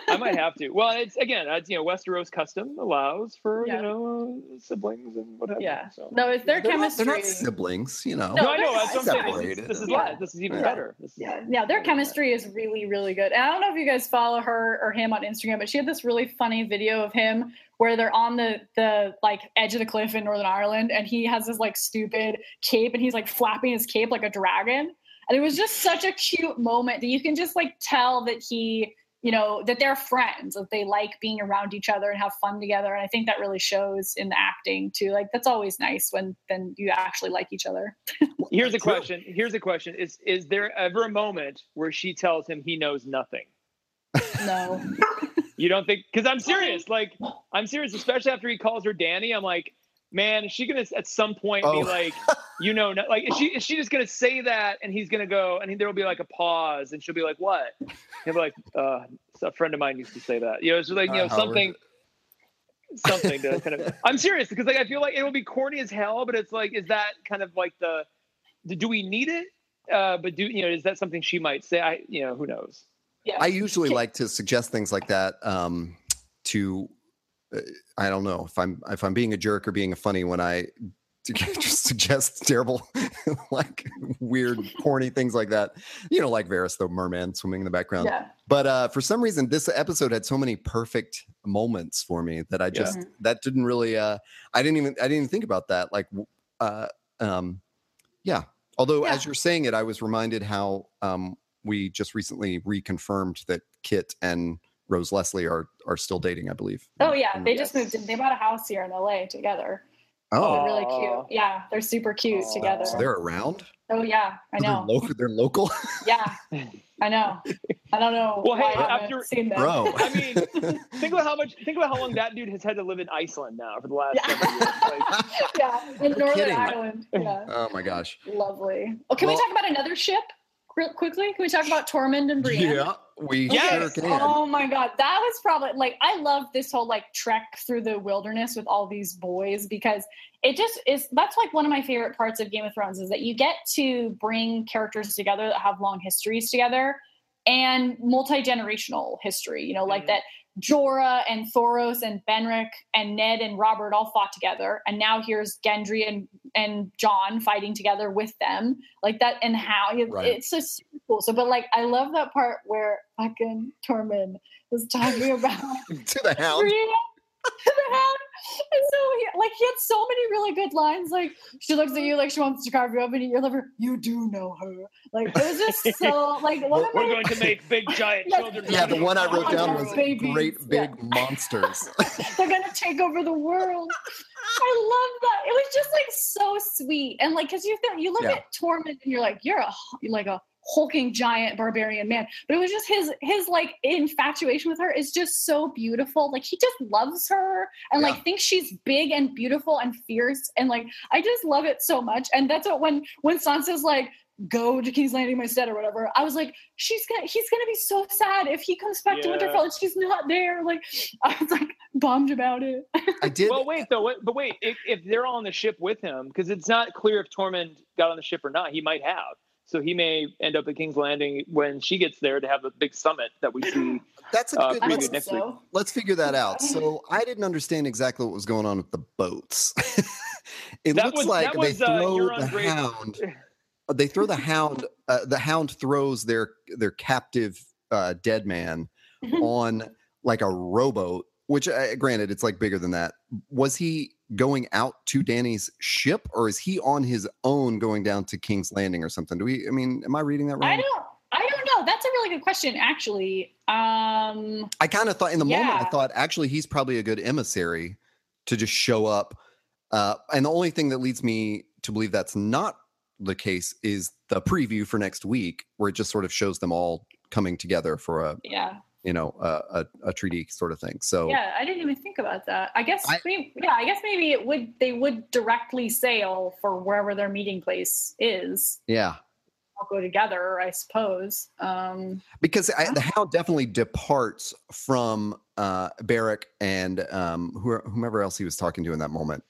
I might [laughs] have to. Well, it's again, it's, you know, Westeros custom allows for Yeah. you know uh, siblings and what have you. yeah So. no it's their they're, not, chemistry they're not siblings, you know. No, No, I know. That's what I'm saying. This is, this is Yeah. This is even Yeah. better. This is Yeah, yeah, their chemistry is really, really good. And I don't know if you guys follow her or him on Instagram, but she had this really funny video of him where they're on the the like edge of the cliff in Northern Ireland, and he has this like stupid cape, and he's like flapping his cape like a dragon, and it was just such a cute moment that you can just like tell that he. You know that they're friends, that they like being around each other and have fun together, and I think that really shows in the acting too. Like that's always nice when then you actually like each other. Here's a question. Here's a question. Is is there ever a moment where she tells him he knows nothing? No, [laughs] You don't think? Because I'm serious. Like I'm serious. Especially after he calls her Danny. I'm like, man, is she gonna at some point Oh. be like, you know, no, like is she is she just gonna say that and he's gonna go and there will be like a pause and she'll be like, what? He'll be like, uh, a friend of mine used to say that. You know, it's like you know Uh, Howard. something. Something to kind of. I'm serious because like I feel like it will be corny as hell, but it's like, is that kind of like the, do we need it? Uh, but do you know? Is that something she might say? I, you know, who knows? Yeah, I usually like to suggest things like that um, to uh, I don't know if I'm if I'm being a jerk or being a funny when I [laughs] just suggest terrible [laughs] like weird [laughs] corny things like that. You know, like Varys the merman swimming in the background. yeah. But uh, for some reason, this episode had so many perfect moments for me that I just that didn't really. Uh, I didn't even I didn't even think about that. Like, uh, um, yeah. Although Yeah. as you're saying it, I was reminded how um, we just recently reconfirmed that Kit and Rose Leslie are are still dating. I believe. Oh yeah, And- they just moved in. They bought a house here in LA together. Oh, They're Oh, really cute. Oh. Yeah, they're super cute oh, Aw. together. so they're around. oh yeah, I They're know. local. They're local, Yeah, [laughs] I know. I don't know. Well, why hey, I after- seen them. bro. I mean, [laughs] think about how much. Think about how long that dude has had to live in Iceland now for the last. Yeah. years. [laughs] Like, yeah, in You're Northern kidding. Ireland. Yeah, oh my gosh. lovely. Oh, can Well- we talk about another ship real quickly? Can we talk about Tormund and Brienne? Yeah, we Yes. sure can. Oh my god, that was probably like I love this whole like trek through the wilderness with all these boys because it just is that's like one of my favorite parts of Game of Thrones is that you get to bring characters together that have long histories together and multi-generational history, you know, like Mhm. that Jorah and Thoros and Beric and Ned and Robert all fought together and now here's Gendry and and Jon fighting together with them like that and how Right. it's so super cool so but like I love that part where fucking Tormund was talking about [laughs] to the hound. Brienne to the hound. And so he, like he had so many really good lines. Like she looks at you like she wants to carve you up and eat your liver. You do know her. Like it was just so [laughs] like one of We're my going to make big giant [laughs] Yes. children. Yeah, the one I wrote down was Babies, great yeah. big monsters. [laughs] they're gonna take over the world. I love that. It was just like so sweet and like because you think you look Yeah. at Tormund and you're like you're a you're like a hulking giant barbarian man. But it was just his his like infatuation with her is just so beautiful. Like he just loves her and Yeah. like thinks she's big and beautiful and fierce and like I just love it so much. And that's what when when Sansa's like go to King's Landing instead or whatever. I was like, she's gonna he's gonna be so sad if he comes back to Winterfell and she's not there. Like I was like bummed about it. I did. Well, wait though. But wait, if, if they're all on the ship with him, because it's not clear if Tormund got on the ship or not. He might have, so he may end up at King's Landing when she gets there to have the big summit that we see. [clears throat] that's a uh, good. I preview Let's, next so. let's figure that out. So I didn't understand exactly what was going on with the boats. [laughs] it That looks was- like they was, uh, throw Euron's the great- hound. uh, [laughs] They throw the hound. Uh, the hound throws their their captive uh, dead man Mhm. on like a rowboat. Which, uh, granted, it's like bigger than that. Was he going out to Danny's ship, or is he on his own going down to King's Landing or something? Do we? I mean, am I reading that wrong? I don't I don't know. That's a really good question, actually. Um I kind of thought in the moment, I thought actually he's probably a good emissary to just show up. Uh, and the only thing that leads me to believe that's not the case is the preview for next week, where it just sort of shows them all coming together for a yeah. You know a, a, a treaty sort of thing. So Yeah, I didn't even think about that. I guess I- maybe, yeah, I guess maybe it would they would directly sail for wherever their meeting place is. yeah, All go together, I suppose. Um because I, the hound definitely departs from uh, Beric and um, who, whomever else he was talking to in that moment.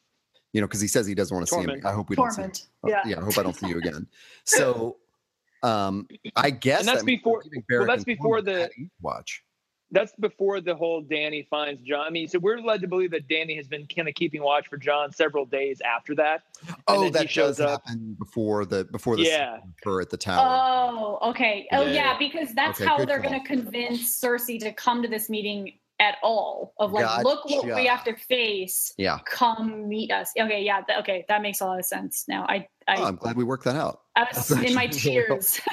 You know, because he says he doesn't want to see him. I hope we don't see him. Tormund. Uh, Yeah. yeah, I hope I don't see you again. [laughs] So, um, I guess And that's that before- well, that's before the- at Eastwatch. That's before the whole Danny finds Jon. I mean, so we're led to believe that Danny has been kind of keeping watch for Jon several days after that. Oh, he that shows does up. happen before the before the Yeah. scene her at the tower. Oh, okay. Oh Yeah, yeah, yeah. because that's Okay, how they're gonna convince Cersei to come to this meeting at all. Of like, look what we have to face. yeah, Come meet us. Okay, yeah, th- okay, that makes a lot of sense now. I I, oh, I'm glad we worked that out. I was in my [laughs] tears. [laughs]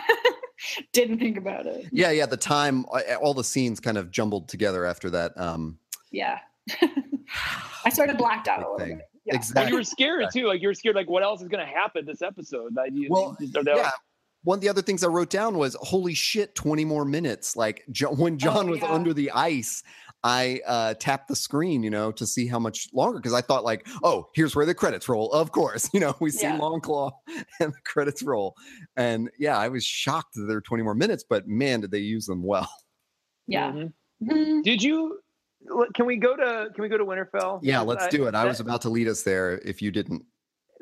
[laughs] Didn't think about it. Yeah, yeah. The time, uh, all the scenes kind of jumbled together after that. Um, Yeah. [laughs] [sighs] I sort of blacked out a little thing. bit. Yeah. And Exactly. you were scared too. Like you were scared. Like what else is going to happen this episode? That you, Well, are they- yeah. One of the other things I wrote down was, "Holy shit, twenty more minutes!" Like jo- when Jon was Oh, yeah. under the ice, I uh, tapped the screen, you know, to see how much longer because I thought, like, "Oh, here's where the credits roll." Of course, [laughs] you know, we see Yeah. Longclaw [laughs] and the credits roll, and yeah, I was shocked that there were twenty more minutes, but man, did they use them well. Yeah. Mhm. Mhm. Did you? Can we go to? Can we go to Winterfell? Yeah, let's I- do it. I that- was about to lead us there if you didn't.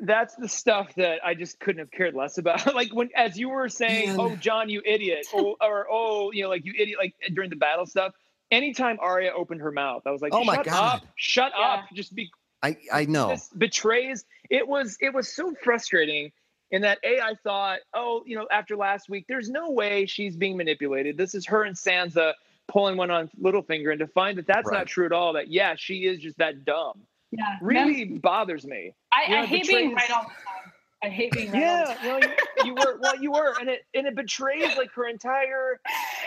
that's the stuff that I just couldn't have cared less about. [laughs] like when, as you were saying, Man. "Oh, Jon, you idiot," oh, or "Oh, you know, like you idiot," like during the battle stuff. Anytime Arya opened her mouth, I was like, Oh my "Shut God. up! Shut Yeah. up! Just be." I I know. This betrays. It was. It was so frustrating. In that, a, I thought, oh, you know, after last week, there's no way she's being manipulated. This is her and Sansa pulling one on Littlefinger, and to find that that's Right. not true at all. That yeah, she is just that dumb. Yeah. Really bothers me. I, you know, I hate being right all the time. I hate being [laughs] right Yeah, time. you, you, you were well, you were, and it and it betrays like her entire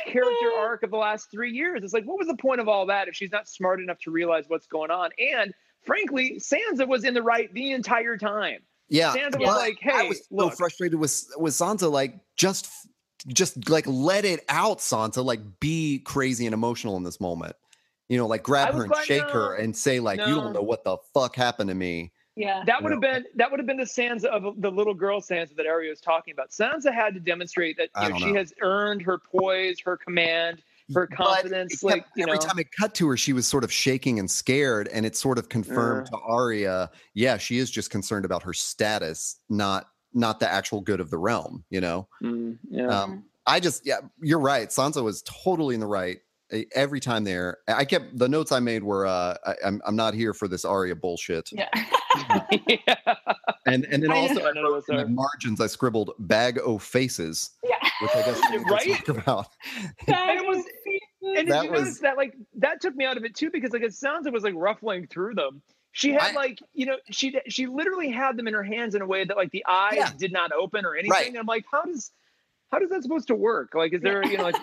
character [laughs] arc of the last three years. It's like, what was the point of all that if she's not smart enough to realize what's going on? And frankly, Sansa was in the right the entire time. Yeah, Sansa was but like, I "Hey, was so look." frustrated with with Sansa. Like, just just like let it out, Sansa. Like, be crazy and emotional in this moment. You know, like grab her and glad- shake her and say, like, you don't know what the fuck happened to me. Yeah. That would You have been that would have been the Sansa of the little girl Sansa that Arya was talking about. Sansa had to demonstrate that you know, she know. has earned her poise, her command, her confidence. kept- like you every know, time it cut to her, she was sort of shaking and scared, and it sort of confirmed to Arya, yeah, she is just concerned about her status, not not the actual good of the realm. You know. Mm, yeah. Um, I just, yeah, you're right. Sansa was totally in the right every time there. I kept the notes I made were, uh, I, I'm, I'm not here for this Arya bullshit. yeah. [laughs] [laughs] yeah. And and then I also know. I wrote in the margins I scribbled bag o faces, yeah. which I guess [laughs] we need Right? talk about. And it was- And did That you was- notice that like that took me out of it too because like it sounds it was like ruffling through them. She had I- like you know she she literally had them in her hands in a way that like the eyes Yeah. did not open or anything. Right. And I'm like, how does how does that supposed to work? Like, is there you know like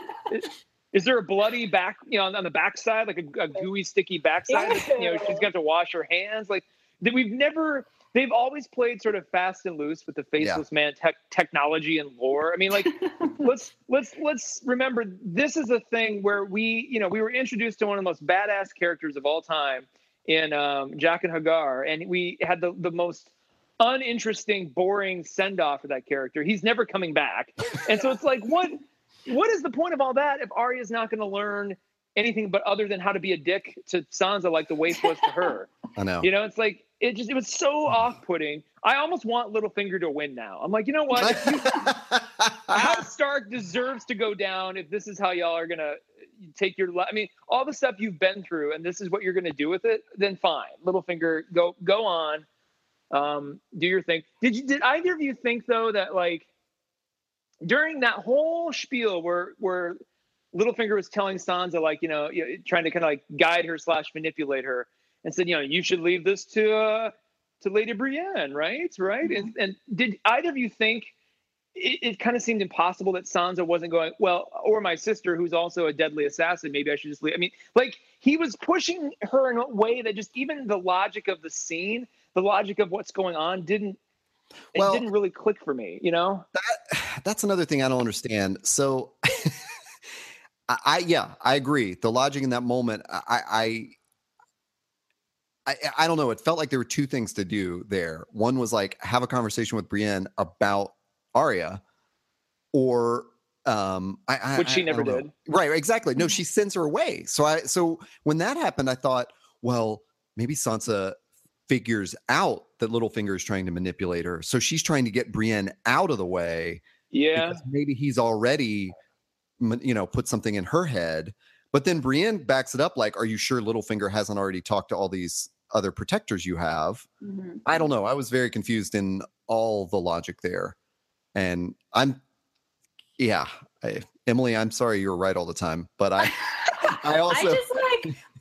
is, is there a bloody back you know on, on the backside like a, a gooey sticky backside? that, you know she's got to wash her hands like. that we've never they've always played sort of fast and loose with the faceless yeah. man tech, technology and lore. I mean, like [laughs] let's let's let's remember this is a thing where we you know we were introduced to one of the most badass characters of all time in um, Jaqen H'ghar, and we had the the most uninteresting, boring send off for that character. He's never coming back, and so it's like what what is the point of all that if Arya's not going to learn anything but other than how to be a dick to Sansa like the waif was to her? [laughs] I know. You know, it's like it just it was so [sighs] off-putting. I almost want Littlefinger to win now. I'm like, you know what? House [laughs] Stark deserves to go down if this is how y'all are gonna take your. I mean, all the stuff you've been through, and this is what you're gonna do with it. Then fine, Littlefinger, go go on, um, do your thing. Did you? Did either of you think though that like during that whole spiel where where Littlefinger was telling Sansa like you know, trying to kind of like guide her slash manipulate her and said you know you should leave this to uh, to Lady Brienne, right? Right? Mm-hmm. And, and did either of you think? It, it kind of seemed impossible that Sansa wasn't going well, or my sister, who's also a deadly assassin. Maybe I should just leave. I mean, like he was pushing her in a way that just even the logic of the scene, the logic of what's going on, didn't it well, didn't really click for me, you know? That, that's another thing I don't understand. So [laughs] I, I, yeah, I agree. The logic in that moment, I, I I, I don't know. It felt like there were two things to do there. One was like have a conversation with Brienne about Arya, or um, I, I which she never did. Right, exactly. No, mm-hmm. she sends her away. So I, so when that happened, I thought, well, maybe Sansa figures out that Littlefinger is trying to manipulate her. So she's trying to get Brienne out of the way. Yeah. Maybe he's already, you know, put something in her head. But then Brienne backs it up like, are you sure Littlefinger hasn't already talked to all these other protectors you have? Mm-hmm. I don't know. I was very confused in all the logic there. And I'm, yeah, I, Emily, I'm sorry you're right all the time, but I, [laughs] I also. I just like I'm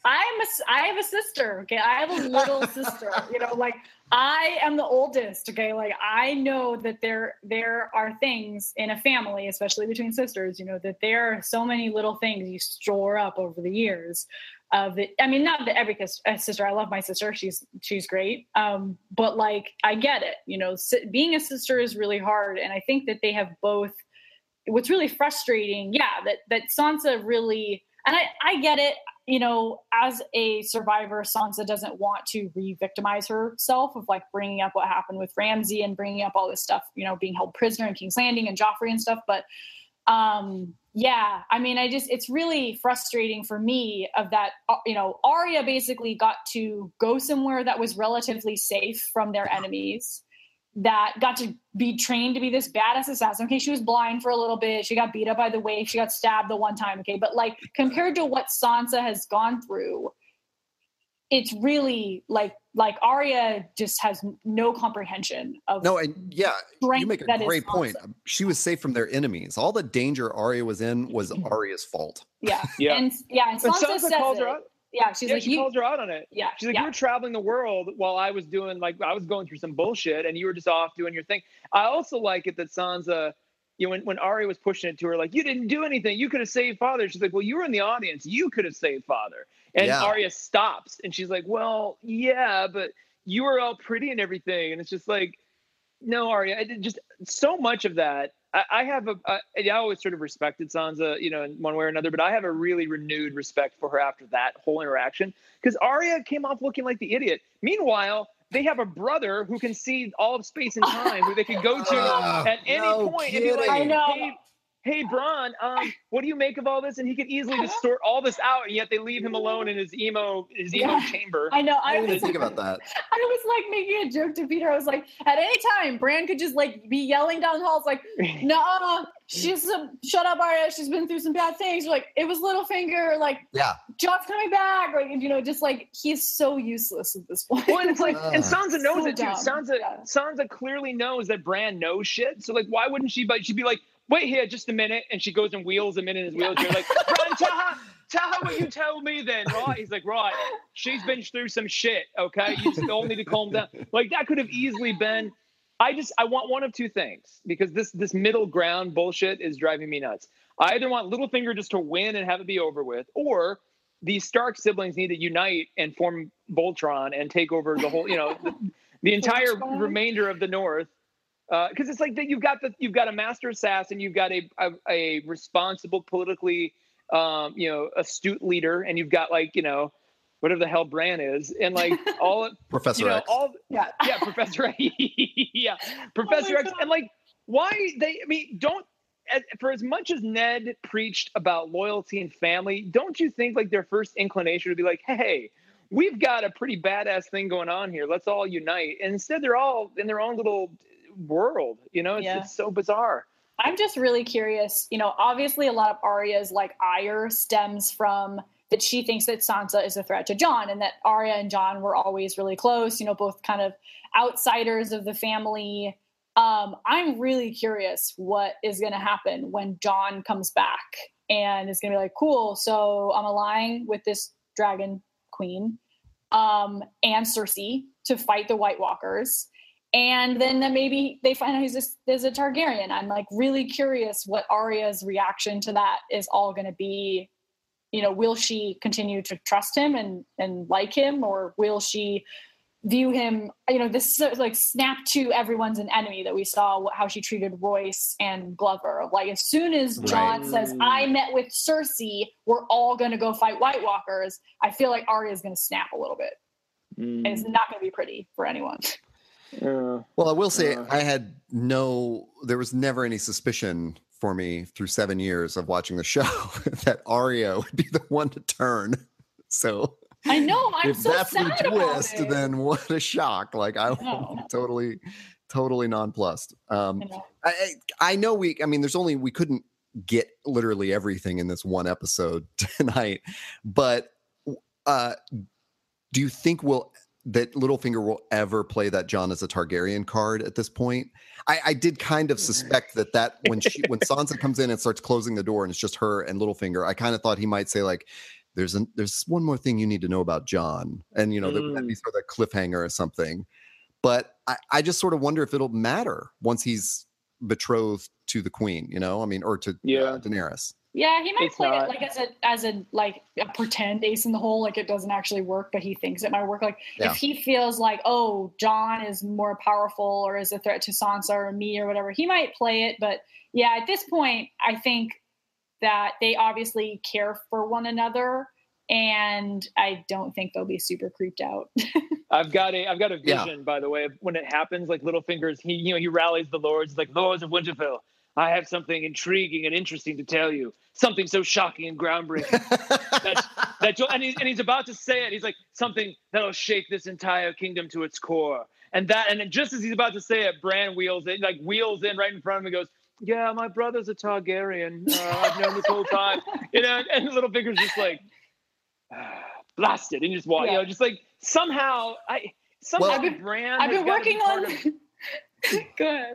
a, I have a sister. Okay, I have a little [laughs] sister. You know, like I am the oldest. Okay, like I know that there there are things in a family, especially between sisters. You know that there are so many little things you store up over the years. Of the, I mean, not that every sister. I love my sister. She's she's great. Um, but like I get it. You know, being a sister is really hard, and I think that they have both. What's really frustrating, yeah, that that Sansa really and I, I get it you know, as a survivor, Sansa doesn't want to re-victimize herself of like bringing up what happened with Ramsay and bringing up all this stuff, you know, being held prisoner in King's Landing and Joffrey and stuff. But um, yeah, I mean, I just it's really frustrating for me of that. Uh, you know, Arya basically got to go somewhere that was relatively safe from their enemies that got to be trained to be this badass assassin. Okay, she was blind for a little bit. She got beat up by the waif. She got stabbed the one time. Okay, but like compared to what Sansa has gone through, it's really like like Arya just has no comprehension of no, and yeah, you make a great point. She was safe from their enemies. All the danger Arya was in was mm-hmm. Arya's fault. Yeah, yeah, and yeah, and Sansa, Sansa says it. Yeah, she's yeah, like, she called her out on it. Yeah, she's like, yeah. you were traveling the world while I was doing like I was going through some bullshit, and you were just off doing your thing. I also like it that Sansa, you know, when when Arya was pushing it to her, like, you didn't do anything, you could have saved father. She's like, well, you were in the audience, you could have saved father. And yeah. Arya stops, and she's like, well, yeah, but you were all pretty and everything, and it's just like, no, Arya, I did just so much of that I, I have a I, I always sort of respected Sansa, you know, in one way or another, but I have a really renewed respect for her after that whole interaction because Arya came off looking like the idiot. Meanwhile, they have a brother who can see all of space and time, who they could go to uh, [laughs] at any no point kidding. and be like, I know. Hey, hey Bran, um, what do you make of all this? And he could easily just sort all this out, and yet they leave him alone in his emo his emo yeah, chamber. I know. I, I was think about that. [laughs] I was like making a joke to Peter. I was like, at any time, Bran could just like be yelling down the halls, like, [laughs] "No, she's a, shut up, Arya. She's been through some bad things." Like it was Littlefinger. Like, yeah, Jon's coming back. Like you know, just like he's so useless at this point. Well, and it's like, uh, [laughs] and Sansa knows so it too. Dumb. Sansa, yeah. Sansa clearly knows that Bran knows shit. So like, why wouldn't she? But she'd be like wait here just a minute. And she goes and wheels him in in his wheelchair. Like, [laughs] Bran, tell her, tell her what you told me then, right? He's like, right, she's been through some shit, okay? You just all need to calm down. Like, that could have easily been. I just I want one of two things because this this middle ground bullshit is driving me nuts. I either want Littlefinger just to win and have it be over with, or these Stark siblings need to unite and form Voltron and take over the whole, you know, the, [laughs] the entire Voltron? remainder of the North. Because it's like that you've got the you've got a master assassin, you've got a a, a responsible, politically, um, you know, astute leader, and you've got like you know, whatever the hell Bran is, and like [laughs] all Professor you know X. all Yeah. yeah, Professor X. [laughs] yeah, Professor X. God. And like, why they? I mean, don't. as- For as much as Ned preached about loyalty and family, don't you think like their first inclination would be like, "Hey, we've got a pretty badass thing going on here. Let's all unite." And instead, they're all in their own little world. You know, it's, Yeah. it's so bizarre. I'm just really curious. You know, obviously, a lot of Arya's like ire stems from that she thinks that Sansa is a threat to Jon, and that Arya and Jon were always really close. You know, both kind of outsiders of the family. Um, I'm really curious what is going to happen when Jon comes back and is going to be like, "Cool, so I'm allying with this dragon queen um, and Cersei to fight the White Walkers." And then that maybe they find out he's a, there's a Targaryen. I'm like really curious what Arya's reaction to that is all going to be. You know, will she continue to trust him and and like him, or will she view him? You know, this of like snap to everyone's an enemy that we saw how she treated Royce and Glover. Like as soon as Jon Right. says, "I met with Cersei," we're all going to go fight White Walkers. I feel like Arya's going to snap a little bit, and it's not going to be pretty for anyone. [laughs] Uh, Well, I will say Uh. I had no, there was never any suspicion for me through seven years of watching the show [laughs] that Arya would be the one to turn. So I know. I'm if so that's sad the about twist, it. then what a shock! Like I know. was [laughs] totally, totally nonplussed. Um, You know? I, I I know we. I mean, there's only we couldn't get literally everything in this one episode [laughs] tonight, but uh, do you think we'll that Littlefinger will ever play that Jon as a Targaryen card at this point? I, I did kind of suspect that that when she when [laughs] Sansa comes in and starts closing the door and it's just her and Littlefinger, I kind of thought he might say like. There's an, there's one more thing you need to know about Jon, and you know that would be sort of a cliffhanger or something. But I, I just sort of wonder if it'll matter once he's betrothed to the queen, you know, I mean, or to Yeah. uh, Daenerys. Yeah, he might It's play not. it like as a as a like a pretend ace in the hole, like it doesn't actually work, but he thinks it might work. Like Yeah. if he feels like, oh, Jon is more powerful or is a threat to Sansa or me or whatever, he might play it. But yeah, at this point, I think that they obviously care for one another, and I don't think they'll be super creeped out. [laughs] I've got a I've got a Yeah. vision, by the way, when it happens. Like Littlefinger's, he you know he rallies the lords. Like Lords of Winterfell. I have something intriguing and interesting to tell you. Something so shocking and groundbreaking that [laughs] that you'll, and he's and he's about to say it. He's like something that'll shake this entire kingdom to its core. And that and then just as he's about to say it, Bran wheels in, like wheels in right in front of him and goes, "Yeah, my brother's a Targaryen. Uh, I've known this whole time." [laughs] You know, and Littlefinger's just like. [sighs] blasted and just walk, you know, just like somehow I somehow Well, I've been- Bran. I've been working on. of- [laughs] Good.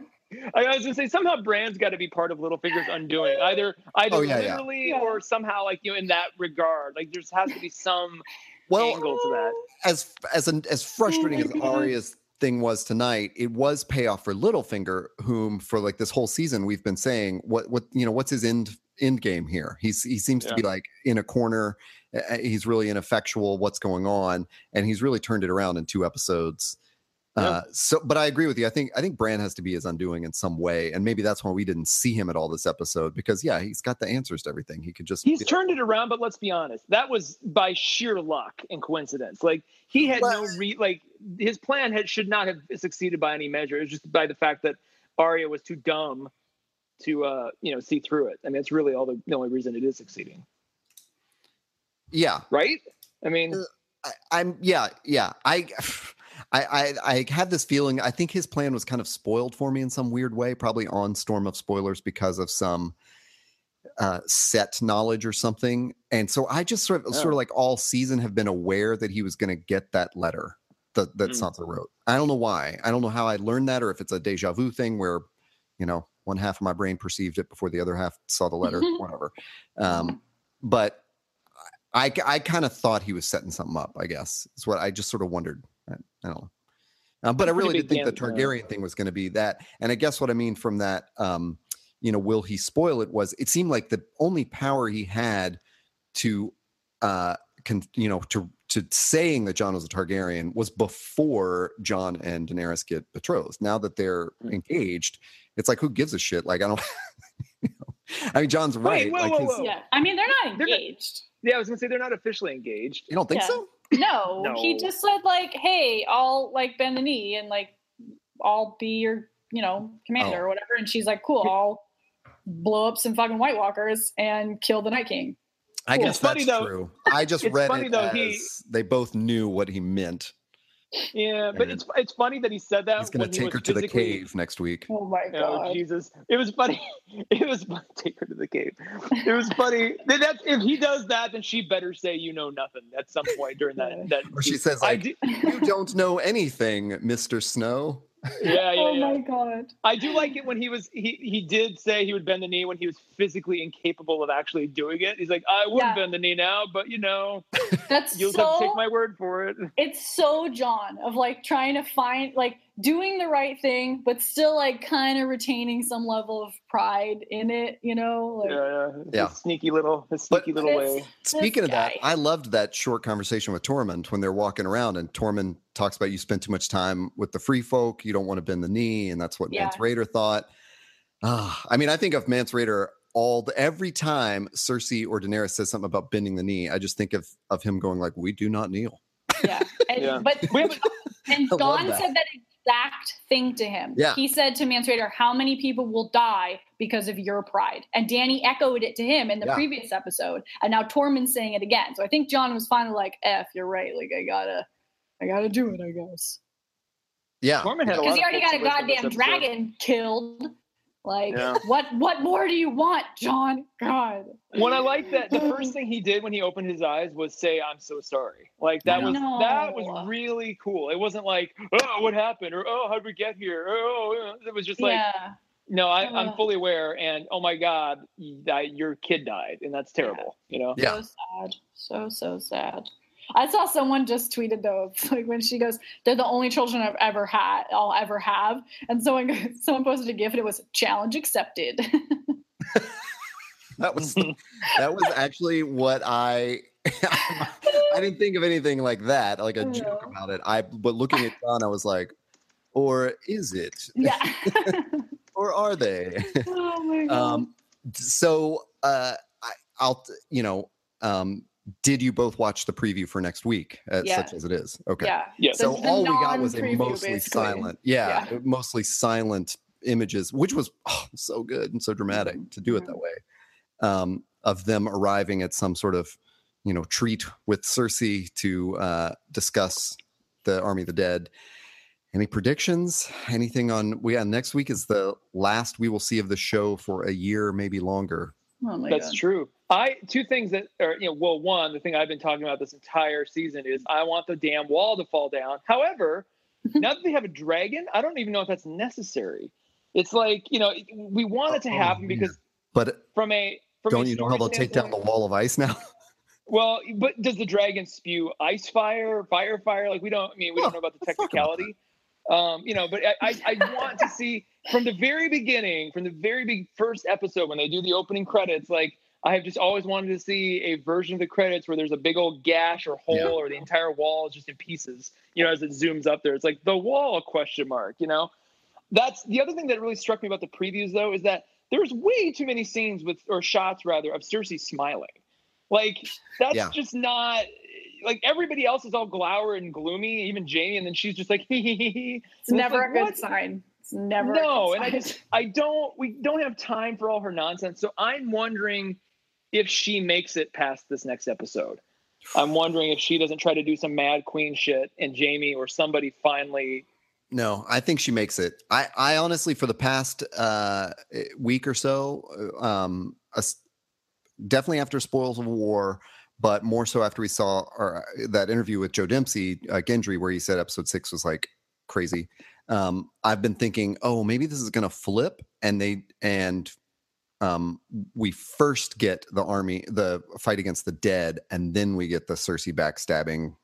I was gonna say somehow Bran's got to be part of Littlefinger's undoing, either either Oh, yeah, yeah. literally Yeah. or somehow like you know in that regard. Like there's has to be some well, angle to that. as as an, as frustrating as [laughs] Arya's thing was tonight, it was payoff for Littlefinger, whom for like this whole season we've been saying what what you know what's his end end game here. He's he seems to be like in a corner. uh, He's really ineffectual. What's going on? And he's really turned it around in two episodes. Yeah. Uh, so, but I agree with you. I think I think Bran has to be his undoing in some way, and maybe that's why we didn't see him at all this episode because yeah, he's got the answers to everything. He could just He's turned it around, but let's be honest, that was by sheer luck and coincidence. Like he had no re like his plan had should not have succeeded by any measure. It was just by the fact that Arya was too dumb to uh you know see through it. I mean, it's really all the, the only reason it is succeeding, yeah. right? I mean, Uh, I, I'm yeah yeah I. [sighs] I, I I had this feeling. I think his plan was kind of spoiled for me in some weird way, probably on Storm of Spoilers because of some uh, set knowledge or something. And so I just sort of Yeah. sort of like all season have been aware that he was going to get that letter that that Mm. Sansa wrote. I don't know why. I don't know how I learned that, or if it's a deja vu thing where you know one half of my brain perceived it before the other half saw the letter. [laughs] whatever. Um, but I I kind of thought he was setting something up. I guess is what I just sort of wondered. I, I don't know. Um, but I really did think the gam- yeah. Targaryen thing was going to be that. And I guess what I mean from that, um, you know, will he spoil it? Was it seemed like the only power he had to uh, con, you know, to to saying that Jon was a Targaryen was before Jon and Daenerys get betrothed. Now that they're Hmm. engaged, it's like who gives a shit? Like I don't. [laughs] you know, I mean, Jon's right. Wait, whoa, like whoa, his- whoa. Yeah. I mean, they're not They're not- engaged. Yeah, I was gonna say they're not officially engaged. you don't think Yeah. so? No, he just said like, "Hey, I'll like bend the knee and like I'll be your, you know, commander Oh. or whatever." And she's like, "Cool, I'll blow up some fucking White Walkers and kill the Night King." I Cool. guess It's funny, that's though. true. I just It's read funny, it though, as he- they both knew what he meant. Yeah, but And it's it's funny that he said that. He's going when to he take her to the cave next week. Oh my Oh god! Jesus! It was funny. [laughs] It was funny. [laughs] Take her to the cave. It was funny. [laughs] Then That's if he does that, then she better say you know nothing at some point during that. that Or she says I like, do, "You don't know anything, Mister Snow." Yeah, yeah, [laughs] oh yeah. my god! I do like it when he was he he did say he would bend the knee when he was physically incapable of actually doing it. He's like, I would Yeah. bend the knee now, but you know, That's you'll have to take my word for it. it's so Jon of like trying to find like doing the right thing, but still like kind of retaining some level of pride in it. You know, like Yeah, yeah. Yeah. Sneaky little, his But- sneaky little This- way. Speaking of that. I loved that short conversation with Tormund when they're walking around, and Tormund talks about you spend too much time with the free folk, you don't want to bend the knee, and that's what Yeah. Mance Rayder thought. Ah, I mean, I think of Mance Rayder all the, every time Cersei or Daenerys says something about bending the knee. I just think of of him going like, "We do not kneel." yeah. And, Yeah. But We haven't- and [laughs] Don that. said that exact thing to him. Yeah. He said to Mance Rayder, "How many people will die because of your pride?" And Danny echoed it to him in the Yeah. previous episode, and now Tormund's saying it again. So I think Jon was finally like, "F, you're right. Like I gotta, I gotta do it. I guess." Yeah, Tormund had a Because he already got a support for this goddamn dragon killed. Like, Yeah. what? What more do you want, Jon? God. When I like that, the first [laughs] thing he did when he opened his eyes was say, "I'm so sorry." Like that was No. that was really cool. It wasn't like, "Oh, what happened?" or "Oh, how'd we get here?" Oh, it was just like, yeah. "No, I, I'm Ugh. fully aware." And oh my God, that your kid died, and that's terrible. You know. Yeah. So sad. So so sad. I saw someone just tweeted though, [laughs] like when she goes, "They're the only children I've ever had, I'll ever have," and someone [laughs] someone posted a gif and it was challenge accepted. [laughs] that was that was actually what I. I didn't think of anything like that, like a joke about it. I but looking at Jon, I was like, "Or is it? yeah. Or are they?" oh my god. um so uh I, i'll you know um did you both watch the preview for next week uh, Yeah. such as it is okay yeah. Yeah. so The- the all we got was a mostly basically. silent yeah, mostly silent images which was oh, so good and so dramatic to do it that way um of them arriving at some sort of you know treat with cersei to uh discuss the army of the dead any predictions anything on we yeah, next week is the last we will see of the show for a year maybe longer Oh my That's god. true. I two things that are you know well one the thing I've been talking about this entire season is I want the damn wall to fall down. However, [laughs] now that they have a dragon, I don't even know if that's necessary. It's like you know we want it to Oh, happen man. because but from a from don't a you know how they'll take down the wall of ice now [laughs] Well, but does the dragon spew ice fire, fire, fire? Like we don't. I mean, we Well, don't know about the let's talk about technicality. Um, you know, but I, I, I want to see from the very beginning, from the very big first episode when they do the opening credits. Like I have just always wanted to see a version of the credits where there's a big old gash or hole Yeah. or the entire wall is just in pieces. You know, as it zooms up there, it's like the wall question mark. You know, that's the other thing that really struck me about the previews though is that there's way too many scenes with or shots rather of Cersei smiling. Like that's Yeah. just not like everybody else is all glower and gloomy, even Jaime, and then she's just like [laughs] hee hee hee hee. It's And never like, a good what? sign. It's never No, a and I just I don't we don't have time for all her nonsense. So I'm wondering if she makes it past this next episode. I'm wondering if she doesn't try to do some mad queen shit and Jaime or somebody finally no i think she makes it i i honestly for the past uh week or so uh, um us- definitely after spoils of war but more so after we saw our, that interview with Joe Dempsie uh, gendry where he said episode six was like crazy um i've been thinking oh maybe this is gonna flip and they and um we first get the army the fight against the dead and then we get the cersei backstabbing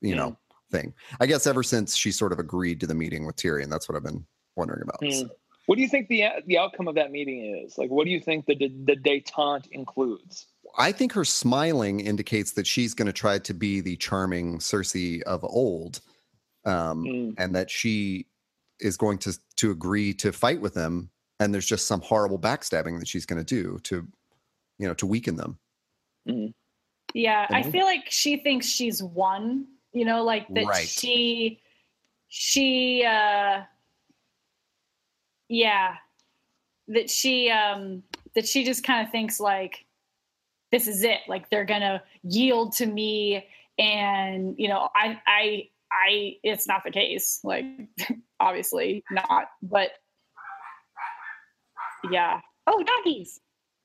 you know thing i guess ever since she sort of agreed to the meeting with tyrion that's what i've been wondering about Hmm. So, what do you think the the outcome of that meeting is? Like what do you think the the, the detente includes? I think her smiling indicates that she's going to try to be the charming Cersei of old, um, Mm. and that she is going to to agree to fight with them. And there's just some horrible backstabbing that she's going to do to, you know, to weaken them. Yeah, I feel like she thinks she's won, you know, like that Right. she she uh yeah, that she um that she just kind of thinks like this is it, like they're going to yield to me and, you know, I I I it's not the case. Like [laughs] obviously not, but yeah. Oh, doggies.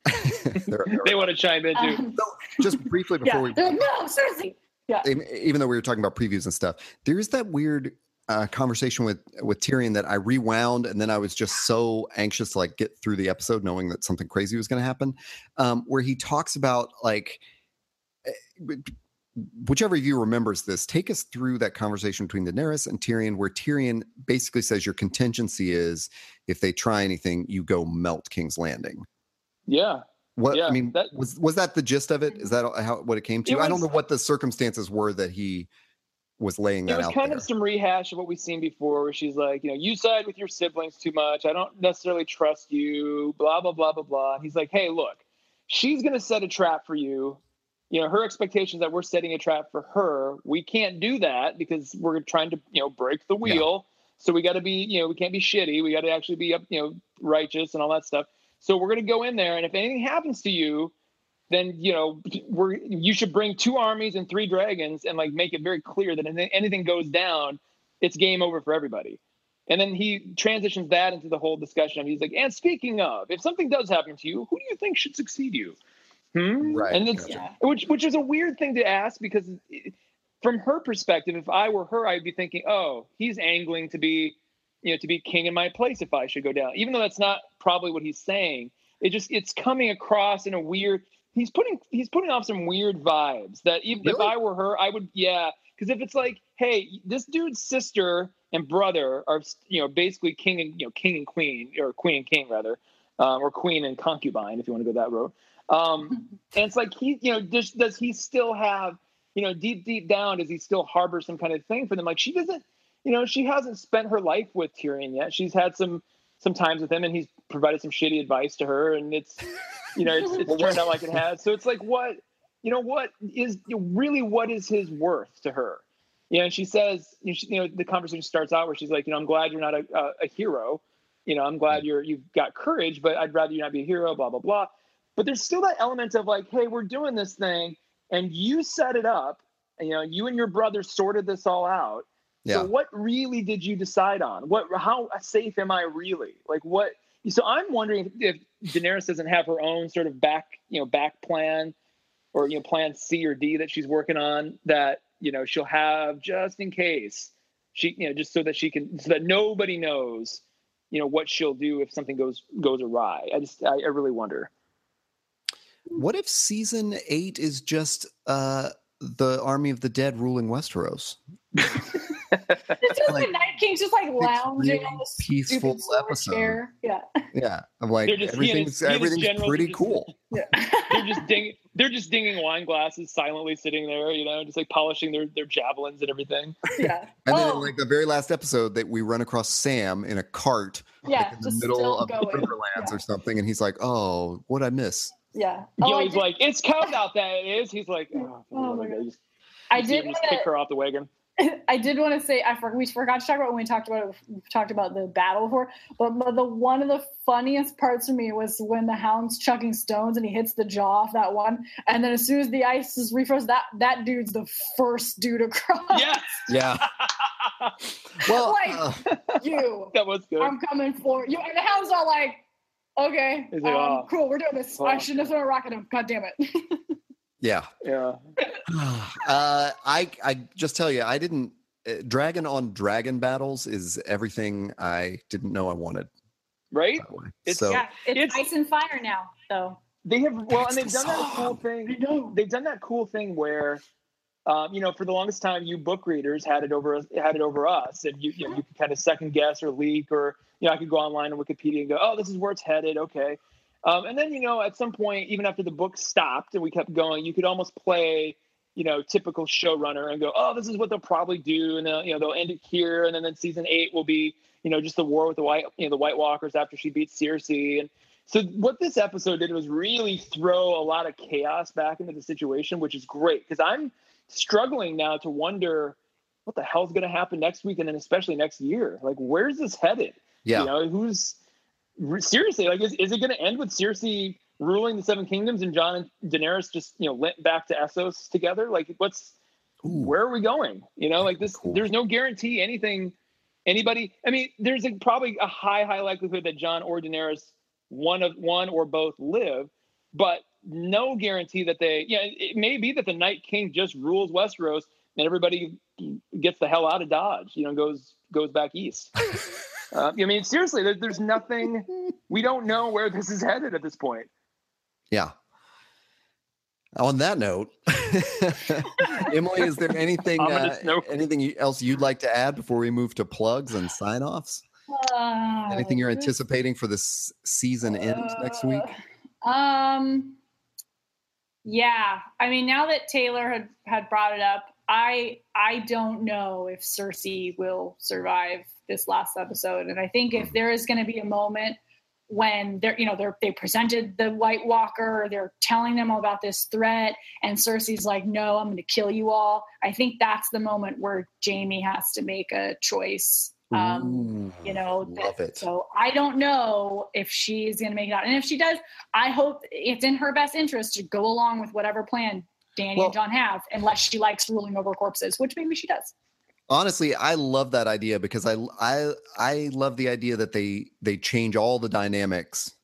[laughs] They're- they're- They want to chime in too. Um, just briefly [laughs] before yeah. we They're like, no, seriously yeah. even though we were talking about previews and stuff, there is that weird uh, conversation with with Tyrion that I rewound, and then I was just so anxious to like get through the episode, knowing that something crazy was going to happen. Um, where he talks about like, eh, whichever of you remembers this, take us through that conversation between Daenerys and Tyrion, where Tyrion basically says your contingency is if they try anything, you go melt King's Landing. Yeah. What I mean that- was was that the gist of it? Is that how what it came to? It I don't know what the circumstances were that he was laying that out. It was out kind there. of some rehash of what we've seen before, where she's like, you know, you side with your siblings too much. I don't necessarily trust you. Blah blah blah blah blah. And he's like, hey, look, she's gonna set a trap for you. You know, her expectations that we're setting a trap for her. We can't do that because we're trying to, you know, break the wheel. So we got to be, you know, we can't be shitty. We got to actually be, up, you know, righteous and all that stuff. So we're gonna go in there, and if anything happens to you, then you know we're you should bring two armies and three dragons and like make it very clear that if anything goes down it's game over for everybody and then he transitions that into the whole discussion he's like and speaking of if something does happen to you who do you think should succeed you hmm? Right, and it's gotcha. Which which is a weird thing to ask because it- from her perspective if i were her i'd be thinking oh he's angling to be you know to be king in my place if i should go down even though that's not probably what he's saying it just it's coming across in a weird he's putting he's putting off some weird vibes that even if i were her i would yeah because if it's like hey this dude's sister and brother are you know basically king and you know king and queen or queen and king rather um, or queen and concubine if you want to go that road um, [laughs] and it's like he you know does, does he still have you know deep deep down does he still harbor some kind of thing for them? Like she doesn't you know she hasn't spent her life with tyrion yet. She's had some some times with him and he's provided some shitty advice to her and it's you know it's, it's turned out like it has. So it's like what you know what is really what is his worth to her? You know and she says you know, she- you know the conversation starts out where she's like you know i'm glad you're not a, a, a hero. You know i'm glad you're you've got courage but i'd rather you not be a hero blah blah blah but there's still that element of like hey we're doing this thing and you set it up you know you and your brother sorted this all out Yeah. so what really did you decide on? What how safe am I really? Like what so I'm wondering if, if Daenerys doesn't have her own sort of back, you know, back plan or you know, plan C or D that she's working on that, you know, she'll have just in case. She, you know, just so that she can so that nobody knows, you know, what she'll do if something goes goes awry. I just I, I really wonder. What if season eight is just uh the army of the dead ruling Westeros? It's [laughs] just Like, the Night King's just like lounging on this peaceful episode. chair. Yeah. Yeah, I'm like just- he and everything's his- and everything's generals pretty just- cool. [laughs] they're just ding they're just dinging wine glasses silently sitting there, you know, just like polishing their, their javelins and everything. Yeah. [laughs] And then, oh, in like the very last episode, that we run across Sam in a cart, yeah. like in the middle of going. Riverlands Yeah. or something, and he's like, "Oh, what I miss?" Yeah. You know, Oh, I he's like, it's cold out there. It is. He's like, oh, [laughs] Oh my God. God. Just, I see did him just kick her off the wagon. [laughs] I did want to say I for, we forgot to talk about when we talked about we talked about the battle before, but, but the one of the funniest parts for me was when the hound's chucking stones and he hits the jaw off that one, and then as soon as the ice is refroze, that that dude's the first dude across. Yes. [laughs] Yeah. Well, Like- uh, you. that was good. I'm coming for you. And the hound's all like, okay, He's like, um, "Oh." cool, we're doing this. Oh. I shouldn't have thrown a rock at him. God damn it. [laughs] yeah. yeah. [sighs] uh, I I just tell you, I didn't. Uh, dragon on dragon battles is everything I didn't know I wanted. Right? By the way. It's- so yeah, it's, It's- ice and fire now, though. They have, well, That's and they've the done that cool thing. They've done that cool thing where, um, you know, for the longest time, you book readers had it over had it over us, and you you, know, you could kind of second guess or leak, or you know, I could go online on Wikipedia and go, oh, this is where it's headed, okay. Um, and then, you know, at some point, even after the book stopped and we kept going, you could almost play, you know, typical showrunner and go, oh, this is what they'll probably do. And, they'll, you know, they'll end it here. And then, then season eight will be, you know, just the war with the white, you know, the White Walkers after she beats Cersei. And so what this episode did was really throw a lot of chaos back into the situation, which is great because I'm struggling now to wonder what the hell's going to happen next week and then especially next year. Like, where's this headed? Yeah. You know, who's seriously like, is, is it going to end with Cersei ruling the Seven Kingdoms and Jon and Daenerys just, you know, went back to Essos together? Like, what's, Ooh. where are we going? You know, like this, cool. there's no guarantee anything, anybody, I mean, there's a, probably a high, high likelihood that Jon or Daenerys, one of one or both live, but no guarantee that they, yeah, you know, it may be that the Night King just rules Westeros and everybody gets the hell out of Dodge, you know, goes, goes back east. [laughs] Uh, I mean, seriously, there, there's nothing. We don't know where this is headed at this point. Yeah. On that note, [laughs] Emily, is there anything uh, anything else you'd like to add before we move to plugs and sign offs? Uh, anything you're anticipating for this season end next week? Uh, um, yeah. I mean, now that Taylor had had brought it up, I I don't know if Cersei will survive this last episode. And I think if there is going to be a moment when they're, you know, they're, they presented the White Walker, they're telling them all about this threat, and Cersei's like, no, I'm going to kill you all. I think that's the moment where Jaime has to make a choice. Um, Ooh, you know, love that, so I don't know if she's going to make it out. And if she does, I hope it's in her best interest to go along with whatever plan Dany well, and Jon have, unless she likes ruling over corpses, which maybe she does honestly i love that idea because i i i love the idea that they they change all the dynamics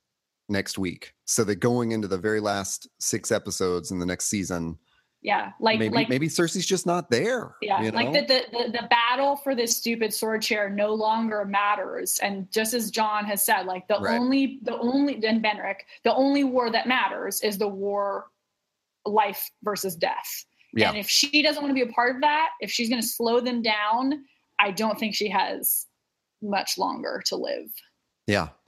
next week so that going into the very last six episodes in the next season yeah like maybe like, maybe cersei's just not there yeah you know? like the, the the battle for this stupid sword chair no longer matters and just as Jon has said like the right. only the only then benrick the only war that matters is the war life versus death yeah. And if she doesn't want to be a part of that, if she's going to slow them down, I don't think she has much longer to live. Yeah. [sighs]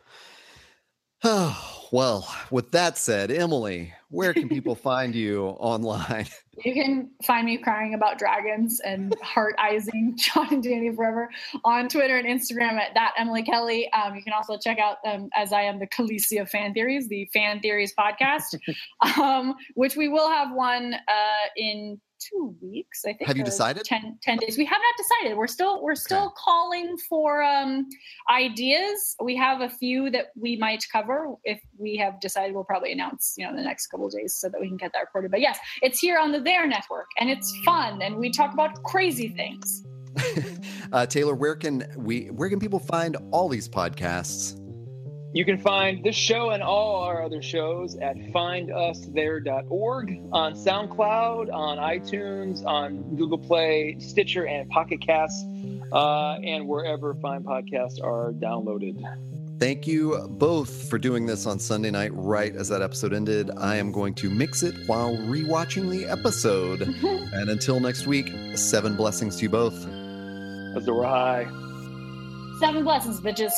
Oh, well, with that said, Emily, where can [laughs] people find you online? [laughs] You can find me crying about dragons and heart izing [laughs] Jon and Dany forever on Twitter and Instagram at that Emily Kelly. Um, you can also check out um, as I am the of Fan Theories, the Fan Theories podcast, um, which we will have one uh, in two weeks i think have you decided? 10, 10, days. We have not decided. We're still we're still okay. calling for um ideas. We have a few that we might cover. If we have decided we'll probably announce you know in the next couple days so that we can get that recorded. But yes it's here on the their network and it's fun and we talk about crazy things. [laughs] Uh, taylor where can we where can people find all these podcasts you can find this show and all our other shows at findusthere.org on SoundCloud, on iTunes, on Google Play, Stitcher, and Pocket Casts, uh, and wherever fine podcasts are downloaded. Thank you both for doing this on Sunday night, right as that episode ended. I am going to mix it while rewatching the episode. [laughs] and until next week, seven blessings to you both. Azor Ahai. Seven blessings, bitches.